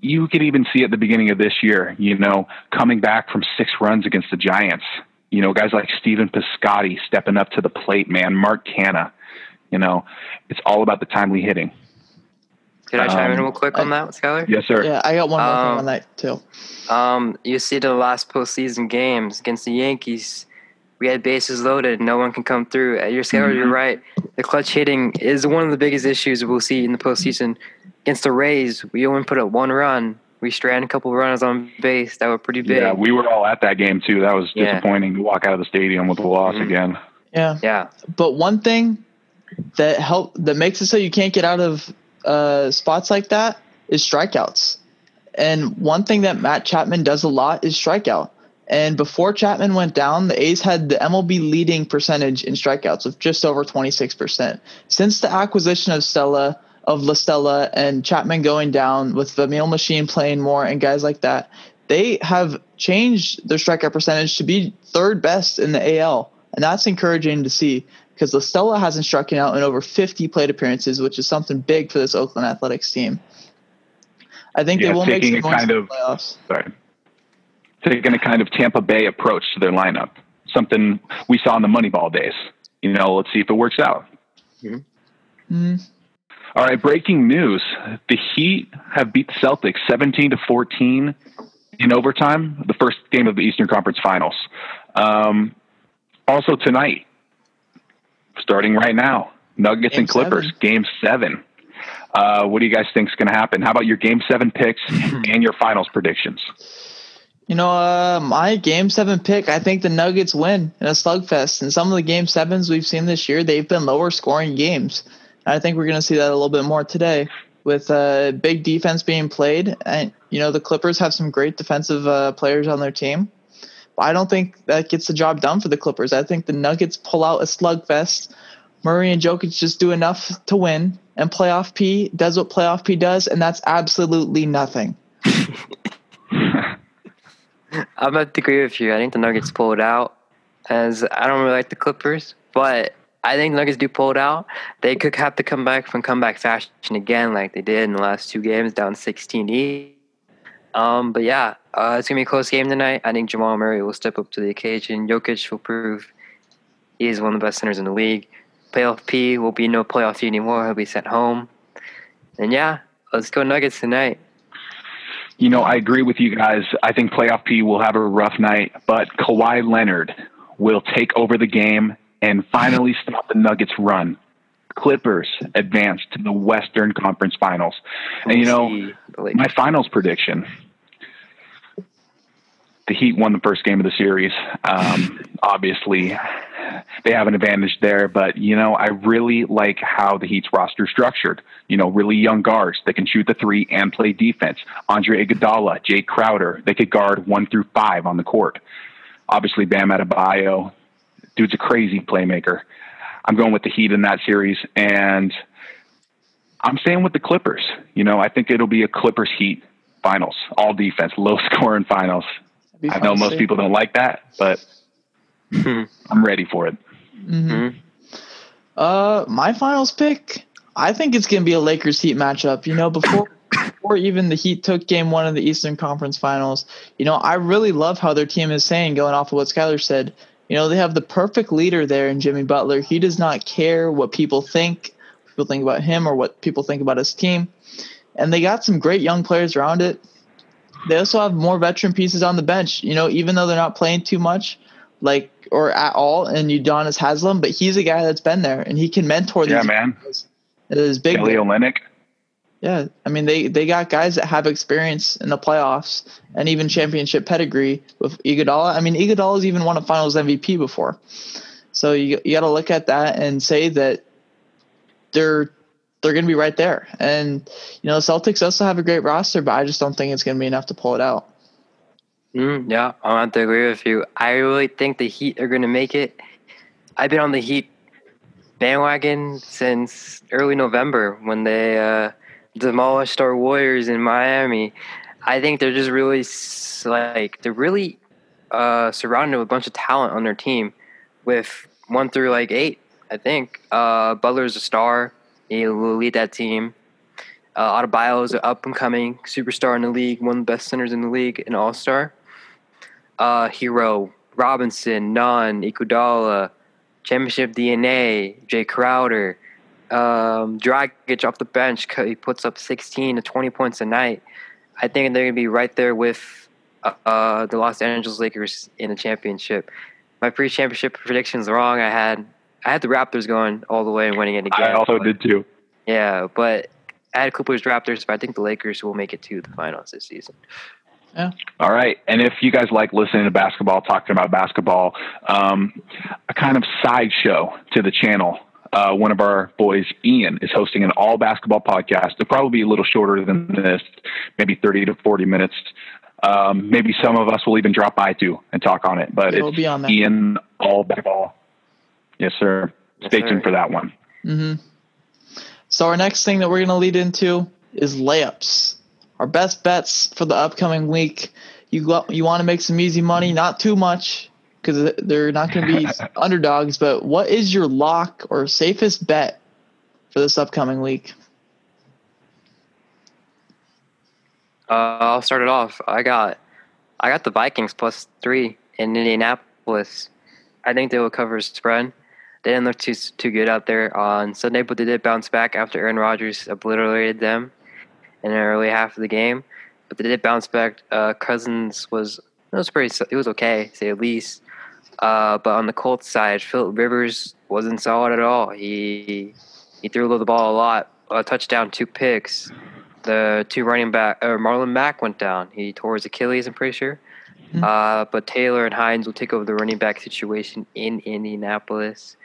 You could even see at the beginning of this year, you know, coming back from six runs against the Giants. You know, guys like Stephen Piscotty stepping up to the plate, man. Mark Canha. You know, it's all about the timely hitting. Can I chime um, in real quick on that, Skyler? Yes, sir. Yeah, I got one more um, thing on that too. Um, you see the last postseason games against the Yankees. We had bases loaded. No one can come through. At your Skyler, mm-hmm. you're right. The clutch hitting is one of the biggest issues we'll see in the postseason. Against the Rays, we only put up one run. We stranded a couple runners on base that were pretty big. Yeah, we were all at that game too. That was disappointing yeah. to walk out of the stadium with a loss mm-hmm. again. Yeah. Yeah. But one thing that help that makes it so you can't get out of uh, spots like that is strikeouts. And one thing that Matt Chapman does a lot is strikeout. And before Chapman went down, the A's had the MLB leading percentage in strikeouts of just over 26%. Since the acquisition of Stella, of La Stella, and Chapman going down with the Meal Machine playing more and guys like that, they have changed their strikeout percentage to be third best in the AL. And that's encouraging to see because La Stella hasn't struck out in over 50 plate appearances, which is something big for this Oakland Athletics team. I think Yeah, they will make some a noise kind in the of- playoffs. Sorry. Taking a kind of Tampa Bay approach to their lineup, something we saw in the Moneyball days. You know, let's see if it works out. Mm, All right, breaking news: the Heat have beat the Celtics seventeen to fourteen in overtime, the first game of the Eastern Conference Finals. Um, also tonight, starting right now, Nuggets Game and Clippers, seven. Game Seven. Uh, what do you guys think is going to happen? How about your Game Seven picks and your finals predictions? You know, uh, my game seven pick, I think the Nuggets win in a slugfest. And some of the game sevens we've seen this year, they've been lower scoring games. I think we're going to see that a little bit more today with uh, big defense being played. And, you know, the Clippers have some great defensive uh, players on their team. But I don't think that gets the job done for the Clippers. I think the Nuggets pull out a slugfest. Murray and Jokic just do enough to win. And playoff P does what playoff P does, and that's absolutely nothing. I'm about to agree with you. I think the Nuggets pulled out, as I don't really like the Clippers, but I think Nuggets do pull it out. They could have to come back from comeback fashion again, like they did in the last two games, down 16 E. Um, but yeah, uh, it's gonna be a close game tonight. I think Jamal Murray will step up to the occasion. Jokic will prove he is one of the best centers in the league. Playoff P will be no playoff P anymore. He'll be sent home. And yeah, let's go Nuggets tonight. You know, I agree with you guys. I think playoff P will have a rough night, but Kawhi Leonard will take over the game and finally stop the Nuggets' run. Clippers advance to the Western Conference Finals. And you know, See the Lakers. my finals prediction the Heat won the first game of the series. Um, obviously, they have an advantage there, but you know, I really like how the Heat's roster is structured. You know, really young guards that can shoot the three and play defense. Andre Iguodala, Jae Crowder, they could guard one through five on the court. Obviously, Bam Adebayo, dude's a crazy playmaker. I'm going with the Heat in that series, and I'm staying with the Clippers. You know, I think it'll be a Clippers Heat finals, all defense, low scoring finals. I know most people don't like that, but I'm ready for it. Mhm. Uh, my finals pick. I think it's gonna be a Lakers Heat matchup. You know, before before even the Heat took Game One of the Eastern Conference Finals, you know, I really love how their team is saying, going off of what Skyler said. You know, they have the perfect leader there in Jimmy Butler. He does not care what people think, people think about him, or what people think about his team. And they got some great young players around it. They also have more veteran pieces on the bench. You know, even though they're not playing too much, like or at all, and Udonis Haslem, but he's a guy that's been there and he can mentor these Yeah, man. guys. It is big. Kelly. Yeah, I mean they they got guys that have experience in the playoffs and even championship pedigree with Iguodala. I mean Iguodala's even won a Finals MVP before, so you you got to look at that and say that they're they're going to be right there. And you know the Celtics also have a great roster, but I just don't think it's going to be enough to pull it out. Mm, yeah, I have to agree with you. I really think the Heat are going to make it. I've been on the Heat bandwagon since early November when they uh, demolished our Warriors in Miami. I think they're just really like they're really uh, surrounded with a bunch of talent on their team, with one through like eight. I think uh, Butler's a star. He will lead that team. Uh, Adebayo is an up and coming superstar in the league, one of the best centers in the league, an all star. Uh, Herro, Robinson, Nunn, Iguodala, Championship DNA, Jae Crowder, um, Dragic off the bench. c- He puts up 16 to 20 points a night. I think they're going to be right there with uh, uh, the Los Angeles Lakers in the championship. My pre-championship predictions are wrong. I had I had the Raptors going all the way and winning it again. I also but- did too. yeah, but I had Clippers Raptors, but I think the Lakers will make it to the finals this season. Yeah. All right. And if you guys like listening to basketball, talking about basketball, um, a kind of sideshow to the channel uh, one of our boys, Ian, is hosting an all basketball podcast. It'll probably be a little shorter than this, maybe 30 to 40 minutes. Um, maybe some of us will even drop by too and talk on it. But It'll it's be on there. Ian all basketball. Yes, sir. Yes, Stay sir. tuned for that one. hmm So our next thing that we're going to lead into is layups. Our best bets for the upcoming week. You go, you want to make some easy money, not too much because they're not going to be underdogs. But what is your lock or safest bet for this upcoming week? Uh, I'll start it off. I got, I got the Vikings plus three in Indianapolis. I think they will cover spread. They didn't look too too good out there on Sunday, but they did bounce back after Aaron Rodgers obliterated them in the early half of the game. But they did bounce back. Uh, Cousins was it was pretty. It was okay, say at least. Uh, but on the Colts side, Philip Rivers wasn't solid at all. He he threw a little the ball a lot. A touchdown, two picks the two running back or Marlon Mack went down. He tore his Achilles, I'm pretty sure. Hmm. Uh, but Taylor and Hines will take over the running back situation in Indianapolis.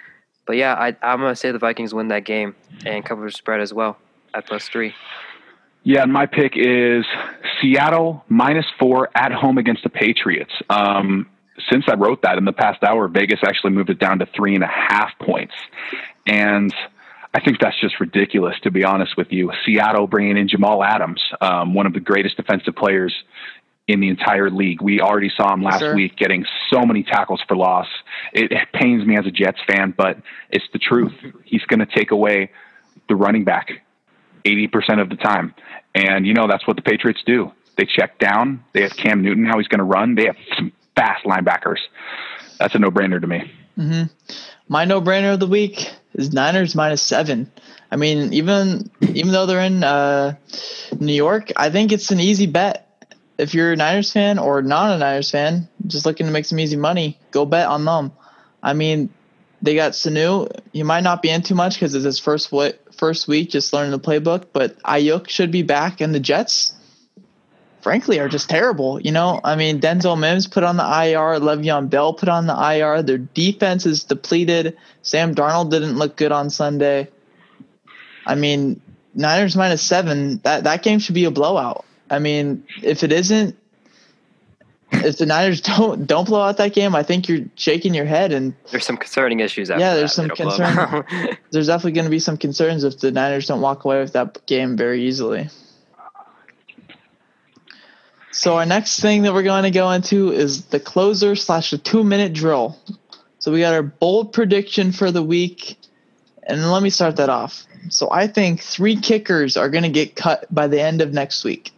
But yeah, I, I'm gonna say the Vikings win that game and cover the spread as well at plus three. Yeah, and my pick is Seattle minus four at home against the Patriots. Um, since I wrote that in the past hour, Vegas actually moved it down to three and a half points. And I think that's just ridiculous, to be honest with you. Seattle bringing in Jamal Adams, um, one of the greatest defensive players in the entire league. We already saw him last Sure. week getting so many tackles for loss. It, it pains me as a Jets fan, but it's the truth. He's going to take away the running back 80% of the time. And, you know, that's what the Patriots do. They check down. They have Cam Newton. How he's going to run. They have some fast linebackers. That's a no brainer to me. hmm My no-brainer of the week is Niners minus seven. I mean, even even though they're in uh, New York, I think it's an easy bet. If you're a Niners fan or not a Niners fan, just looking to make some easy money, go bet on them. I mean, they got Sanu. You might not be in too much because it's his first first week, just learning the playbook. But Aiyuk should be back, and the Jets, frankly, are just terrible. You know, I mean, Denzel Mims put on the IR, Le'Veon Bell put on the IR. Their defense is depleted. Sam Darnold didn't look good on Sunday. I mean, Niners minus seven. That that game should be a blowout. I mean, if it isn't, if the Niners don't don't blow out that game, I think you're shaking your head and There's some concerning issues. After Yeah, there's that. some They don't blow them concern. there's definitely going to be some concerns if the Niners don't walk away with that game very easily. So our next thing that we're going to go into is the closer slash the two minute drill. So we got our bold prediction for the week, and let me start that off. So I think three kickers are going to get cut by the end of next week.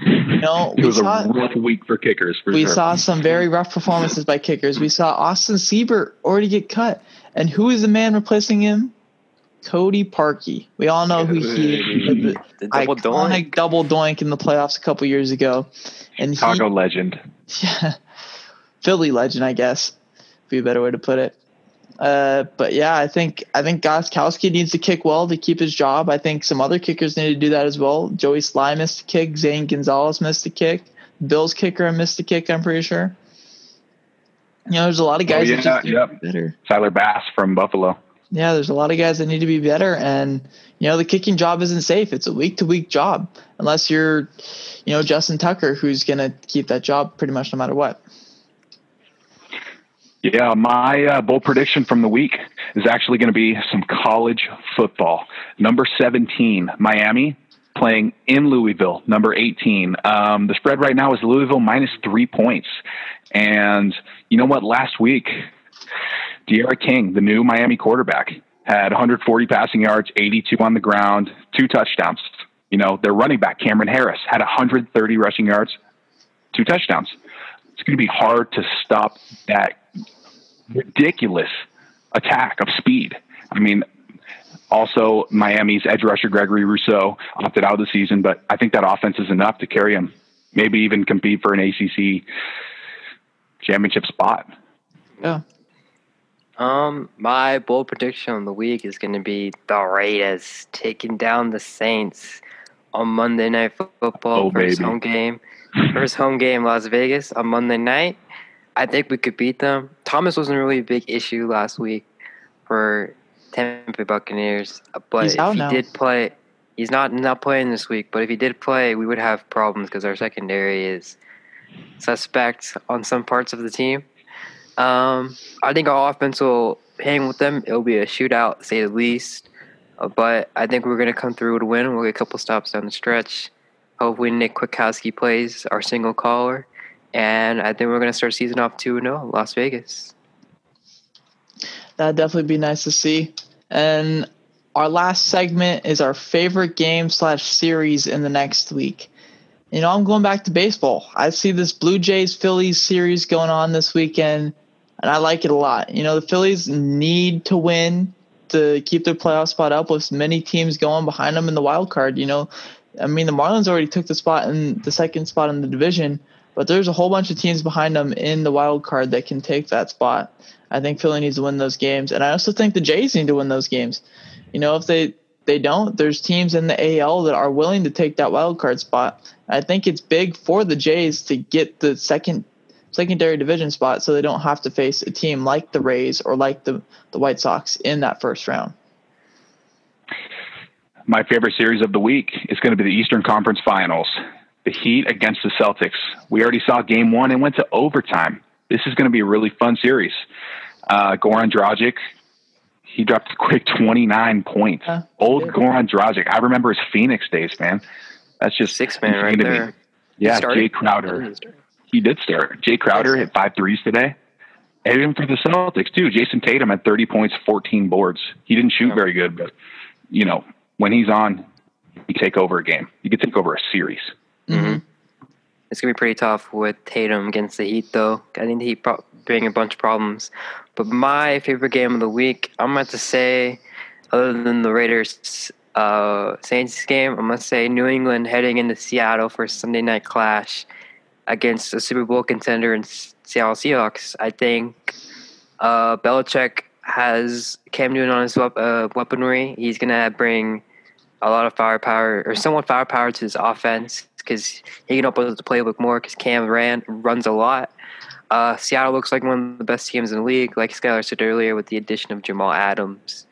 You know, It we was saw a rough week for kickers, for we sure. saw some very rough performances by kickers. We saw Austin Seibert already get cut, and who is the man replacing him? Cody Parkey. We all know who he the, The double iconic doink. double doink in the playoffs a couple years ago, and he, Chicago legend. yeah, Philly legend, I guess, be a better way to put it. Uh, but yeah, I think I think Gostkowski needs to kick well to keep his job. I think some other kickers need to do that as well. Joey Slye missed a kick. Zane Gonzalez missed a kick. Bill's kicker missed a kick. I'm pretty sure. You know, there's a lot of guys Oh, that yeah, just need to yep. better. Tyler Bass from Buffalo. Yeah, there's a lot of guys that need to be better, and you know the kicking job isn't safe. It's a week to week job unless you're, you know, Justin Tucker, who's gonna keep that job pretty much no matter what. Yeah, my uh, bold prediction from the week is actually going to be some college football. Number 17, Miami, playing in Louisville. Number 18. Um, the spread right now is Louisville minus three points. And you know what? Last week, D'Eriq King, the new Miami quarterback, had 140 passing yards, 82 on the ground, two touchdowns. You know, their running back, Cameron Harris, had 130 rushing yards, two touchdowns. It's going to be hard to stop that ridiculous attack of speed. I mean, also Miami's edge rusher Gregory Rousseau opted out of the season, but I think that offense is enough to carry him, maybe even compete for an ACC championship spot. Yeah. Um, my bold prediction on the week is going to be the Raiders taking down the Saints on Monday Night Football. Oh, first baby. home game, first home game, Las Vegas on Monday night. I think we could beat them. Thomas wasn't really a big issue last week for Tampa Buccaneers. But He's if he now. did play, he's not not playing this week. But if he did play, we would have problems because our secondary is suspect on some parts of the team. Um, I think our offense will hang with them. It'll be a shootout, say the least. Uh, but I think we're going to come through with a win. We'll get a couple stops down the stretch. Hopefully, Nick Kwiatkoski plays our single caller. And I think we're going to start season off 2 0, Las Vegas. That'd definitely be nice to see. And our last segment is our favorite game slash series in the next week. You know, I'm going back to baseball. I see this Blue Jays Phillies series going on this weekend, and I like it a lot. You know, the Phillies need to win to keep their playoff spot up with many teams going behind them in the wild card. You know, I mean, the Marlins already took the spot in the second spot in the division, but there's a whole bunch of teams behind them in the wild card that can take that spot. I think Philly needs to win those games, and I also think the Jays need to win those games. You know, if they they don't, there's teams in the AL that are willing to take that wild card spot. I think it's big for the Jays to get the second secondary division spot, so they don't have to face a team like the Rays or like the the White Sox in that first round. My favorite series of the week is going to be the Eastern Conference Finals. The Heat against the Celtics. We already saw game one and went to overtime. This is going to be a really fun series. Uh, Goran Dragic, he dropped a quick 29 points. Yeah, Old did. Goran Dragic. I remember his Phoenix days, man. That's just Six man right insane to there. Yeah, Jae Crowder. He did start. Jae Crowder hit five threes today. And even for the Celtics too, Jayson Tatum had 30 points, 14 boards. He didn't shoot very good, but you know when he's on, he can take over a game. He can take over a series. Mhm. It's gonna be pretty tough with Tatum against the Heat, though. I think the Heat pro- bring a bunch of problems. But my favorite game of the week, I'm going to say, other than the Raiders uh, Saints game, I'm going to say New England heading into Seattle for Sunday night clash against a Super Bowl contender in Seattle Seahawks. I think uh, Belichick has Cam Newton on his uh, weaponry. He's gonna bring a lot of firepower or somewhat firepower to his offense because he can open up the playbook more because Cam ran runs a lot. Uh, Seattle looks like one of the best teams in the league, like Skylar said earlier, with the addition of Jamal Adams.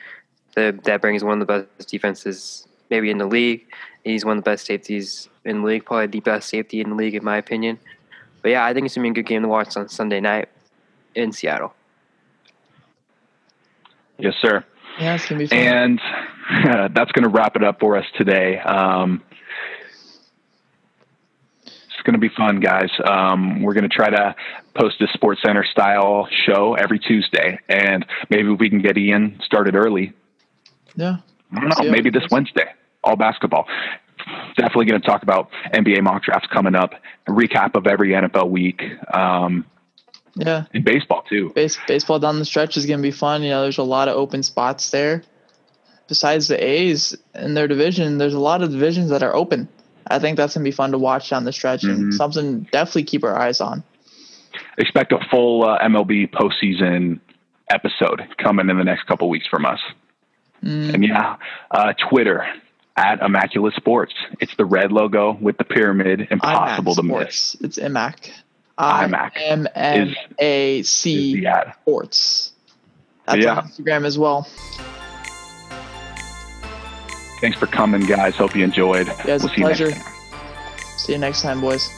The, that brings one of the best defenses maybe in the league. He's one of the best safeties in the league, probably the best safety in the league in my opinion. But yeah, I think it's gonna be a good game to watch on Sunday night in Seattle. Yes, sir. Yeah, it's gonna be fun. And that's going to wrap it up for us today. Um, it's going to be fun, guys. Um, we're going to try to post a Sports Center style show every Tuesday, and maybe we can get Ian started early. yeah, I don't know, Yeah. maybe this Wednesday, all basketball. Definitely going to talk about NBA mock drafts coming up, recap of every NFL week, um, yeah. and baseball too. Base, baseball down the stretch is going to be fun. You know, there's a lot of open spots there. Besides the A's in their division, there's a lot of divisions that are open. I think that's going to be fun to watch down the stretch and Mhm. something definitely keep our eyes on. Expect a full uh, MLB postseason episode coming in the next couple weeks from us. Mm, And yeah, uh, Twitter at Immaculate Sports. It's the red logo with the pyramid, impossible to miss. It's IMAC. IMAC M M A C. Sports. That's Yeah. on Instagram as well. Thanks for coming, guys. Hope you enjoyed. Yeah, it's we'll a see you next pleasure. time. See you next time, boys.